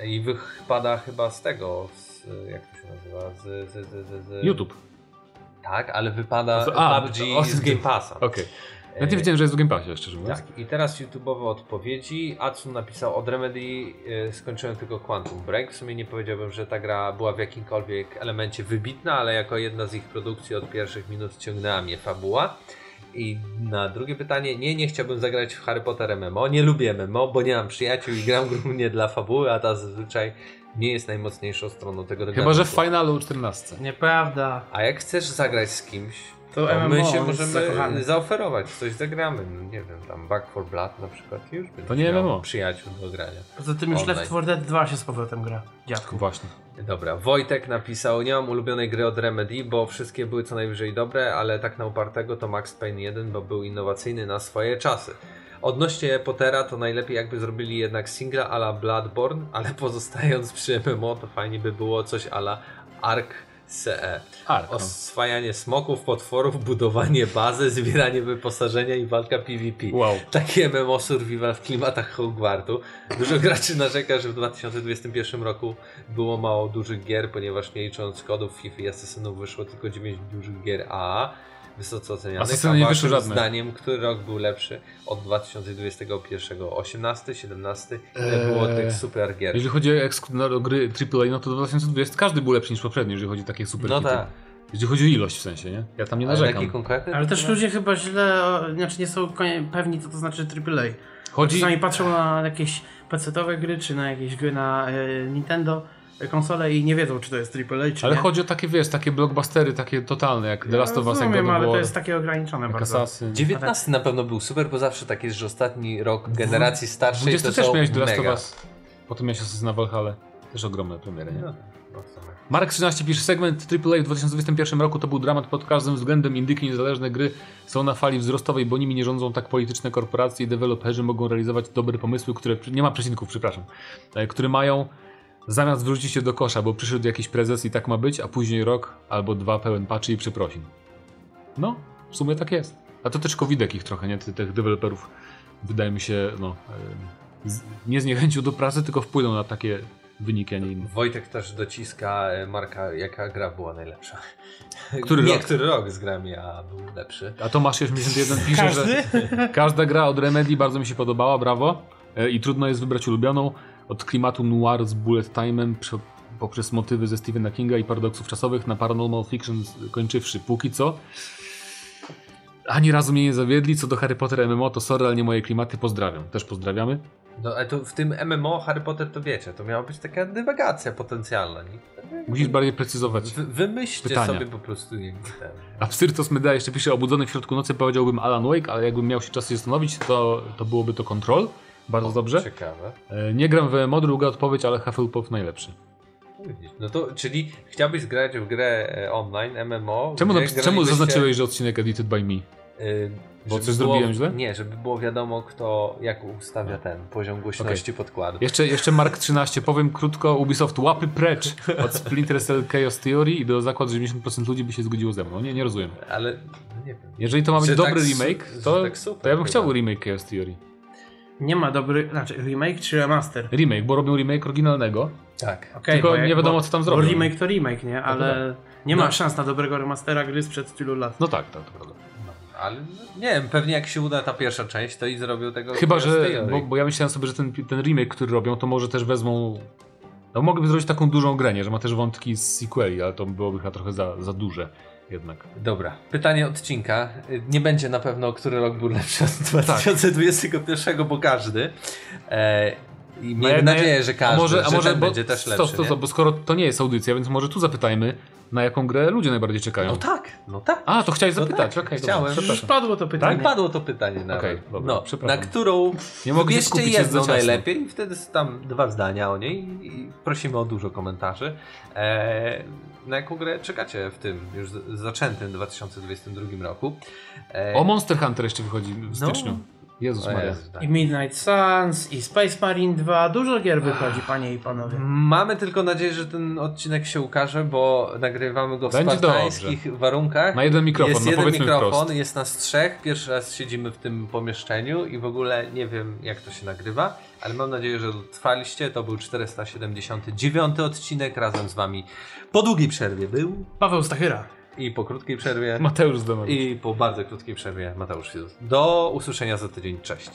S1: I wypada chyba z tego, z, jak to się nazywa, z, z, z, z, z...
S2: YouTube.
S1: Tak, ale wypada
S2: A,
S1: PUBG
S2: o,
S1: z Game Passa.
S2: Okej. Ja nie wiedziałem, że jest w Game Passie, szczerze mówiąc.
S1: Tak, i teraz YouTube'owe odpowiedzi. Atsun napisał od Remedy y, skończyłem tylko Quantum Break. W sumie nie powiedziałbym, że ta gra była w jakimkolwiek elemencie wybitna, ale jako jedna z ich produkcji od pierwszych minut ciągnęła mnie fabuła. I na drugie pytanie, nie, nie chciałbym zagrać w Harry Potter MMO, nie lubię MMO, bo nie mam przyjaciół i gram głównie dla fabuły, a ta zazwyczaj nie jest najmocniejszą stroną tego
S2: Chyba, że w
S1: gatunku.
S2: finalu 14.
S3: Nieprawda.
S1: A jak chcesz zagrać z kimś,
S3: To
S1: my się możemy
S3: zakochany.
S1: zaoferować, coś zagramy. No, nie wiem, tam Back for Blood na przykład już będzie
S2: To nie MMO.
S1: przyjaciół do grania.
S3: Poza tym już
S1: Online.
S3: Left 4 Dead 2 się z powrotem gra. Dziadku.
S2: Właśnie.
S1: Dobra, Wojtek napisał, nie mam ulubionej gry od Remedy, bo wszystkie były co najwyżej dobre, ale tak na upartego to Max Payne 1, bo był innowacyjny na swoje czasy. Odnośnie Pottera, to najlepiej jakby zrobili jednak singla ala Bloodborne, ale pozostając przy MMO, to fajnie by było coś ala Ark CE.
S2: Ark. no.
S1: Oswajanie smoków, potworów, budowanie bazy, zbieranie wyposażenia i walka PvP.
S2: Wow.
S1: Takie MMO survival w klimatach Hogwartu. Dużo graczy narzeka, że w 2021 roku było mało dużych gier, ponieważ nie licząc kodów FIFA i Assassinów wyszło tylko 9 dużych gier AA, wysoce ocenianych.
S2: Asasyny
S1: A
S2: nie wyszły żadne.
S1: zdaniem, który rok był lepszy od 2021? 18, 17? Ile
S2: Eee,
S1: było tych super gier?
S2: Jeżeli chodzi o no, gry AAA, no to 2020 każdy był lepszy niż poprzedni, jeżeli chodzi o takie super
S1: No tak.
S2: Jeżeli chodzi o ilość w sensie, nie? Ja tam nie
S1: Ale
S2: narzekam.
S1: konkretny?
S3: Ale też ludzie chyba źle, o, znaczy nie są pewni co to znaczy AAA.
S2: Chodzi...
S3: Czasami patrzą na jakieś PC-owe gry, czy na jakieś gry na e, Nintendo konsole i nie wiedzą czy to jest AAA, czy
S2: Ale
S3: nie.
S2: chodzi o takie, wiesz, takie blockbustery, takie totalne, jak The Last of Us, jak
S3: Rozumiem, ale to jest takie ograniczone bardzo.
S2: Assassin.
S1: 19 na pewno był super, bo zawsze tak jest, że ostatni rok generacji starszej
S2: 20
S1: to
S2: też
S1: są
S2: miałeś The Last of
S1: mega.
S2: Us. Potem miałeś Assassin's Valhalla. Też ogromne premiery, nie?
S1: No.
S2: Mark 13 pisze, segment AAA w 2021 roku to był dramat pod każdym względem. Indyki niezależne gry są na fali wzrostowej, bo nimi nie rządzą tak polityczne korporacje i deweloperzy mogą realizować dobre pomysły, które, nie ma przecinków, przepraszam, e, które mają zamiast wrzucić się do kosza, bo przyszedł jakiś prezes i tak ma być, a później rok albo dwa pełen patchy i przeprosin. No, w sumie tak jest. A to też covidek ich trochę, nie? Ty- Tych deweloperów wydaje mi się, no, z, nie zniechęcił do pracy, tylko wpłynął na takie wyniki, a nie inne.
S1: Wojtek też dociska e, Marka, jaka gra była najlepsza.
S2: Który
S1: Nie,
S2: rok?
S1: który rok z grami, a był lepszy.
S2: A Tomasz 81 pisze, że każda gra od Remedy bardzo mi się podobała, brawo. E, I trudno jest wybrać ulubioną. Od klimatu noir z bullet time'em prze- poprzez motywy ze Stephena Kinga i paradoksów czasowych na Paranormal Fiction kończywszy. Póki co ani razu mnie nie zawiedli. Co do Harry Potter MMO, to sorry, ale nie moje klimaty. Pozdrawiam. Też pozdrawiamy.
S1: No, ale to w tym MMO Harry Potter to wiecie, to miała być taka dywagacja potencjalna. Nie?
S2: Musisz bardziej precyzować.
S1: Wy, wymyślcie
S2: Pytania.
S1: sobie po prostu nie ten.
S2: Absyrtos Meda jeszcze pisze, obudzony w środku nocy powiedziałbym Alan Wake, ale jakbym miał się czas się zastanowić, to, to byłoby to Control. Bardzo dobrze.
S1: Ciekawe.
S2: E, Nie gram w MMO, druga odpowiedź, ale Hufflepuff najlepszy.
S1: No No to, czyli chciałbyś grać w grę e, online, MMO.
S2: Czemu, napis- czemu zaznaczyłeś, że odcinek edited by me?
S1: y,
S2: Bo coś zrobiłem źle?
S1: Nie, żeby było wiadomo kto, jak ustawia ten poziom głośności podkładu.
S2: Jeszcze, jeszcze Mark 13, powiem krótko, Ubisoft łapy precz od Splinter Cell Chaos Theory i do zakładu, że 90% ludzi by się zgodziło ze mną. Nie, nie rozumiem.
S1: Ale no nie wiem.
S2: Jeżeli to ma być
S1: Że
S2: dobry
S1: tak
S2: remake, to,
S1: tak super
S2: to ja bym
S1: chyba.
S2: chciał remake Chaos Theory.
S3: Nie ma dobry, znaczy remake czy remaster?
S2: Remake, bo robią remake oryginalnego.
S1: Tak.
S3: Okej,
S2: Tylko
S3: bo
S2: nie wiadomo, co tam zrobią.
S3: Bo remake to remake, nie? Ale nie ma szans na dobrego remastera gry sprzed tylu lat.
S2: No tak, tak, to prawda.
S1: Ale nie wiem, pewnie jak się uda ta pierwsza część, to i zrobią tego
S2: Chyba, że. Bo, bo ja myślałem sobie, że ten, ten remake, który robią, to może też wezmą. No mogłyby zrobić taką dużą grę, nie? że ma też wątki z sequeli, ale to byłoby chyba trochę za, za duże jednak.
S1: Dobra, pytanie odcinka. Nie będzie na pewno, który rok był lepszy od
S2: Tak.
S1: 2021, bo każdy. E, I
S2: No
S1: miejmy
S2: jak-
S1: nadzieję, że każdy,
S2: a może, a
S1: że
S2: może
S1: będzie też lepszy.
S2: stop,
S1: nie?
S2: stop, bo skoro to nie jest audycja, więc może tu zapytajmy, na jaką grę ludzie najbardziej czekają.
S1: No tak, no tak.
S2: A, to chciałeś
S1: No
S2: zapytać,
S1: tak,
S2: okej,
S1: chciałem.
S2: dobra,
S3: Już padło to pytanie.
S1: Tak padło to pytanie nawet.
S2: Okej, dobra,
S1: no,
S2: przepraszam.
S1: na którą
S2: Nie mogę jest
S1: jedną najlepiej i wtedy tam dwa zdania o niej i prosimy o dużo komentarzy. E, na jaką grę czekacie w tym już zaczętym 2022 roku? E,
S2: O, Monster Hunter jeszcze wychodzi w styczniu. Jezus Maria.
S1: Jezu, tak.
S3: I Midnight Suns, i Space Marine 2. Dużo gier wychodzi, panie i panowie.
S1: Mamy tylko nadzieję, że ten odcinek się ukaże, bo nagrywamy go w
S2: Będzie
S1: spartańskich warunkach.
S2: Ma jeden mikrofon,
S1: jest
S2: no
S1: jeden mikrofon,
S2: wprost.
S1: jest nas trzech. Pierwszy raz siedzimy w tym pomieszczeniu i w ogóle nie wiem, jak to się nagrywa, ale mam nadzieję, że dotrwaliście. To był 479 odcinek razem z wami. Po długiej przerwie był
S3: Paweł Stachyra.
S1: I po krótkiej przerwie
S2: Mateusz Zdanowicz.
S1: i po bardzo krótkiej przerwie Mateusz Fizus. Do usłyszenia za tydzień. Cześć.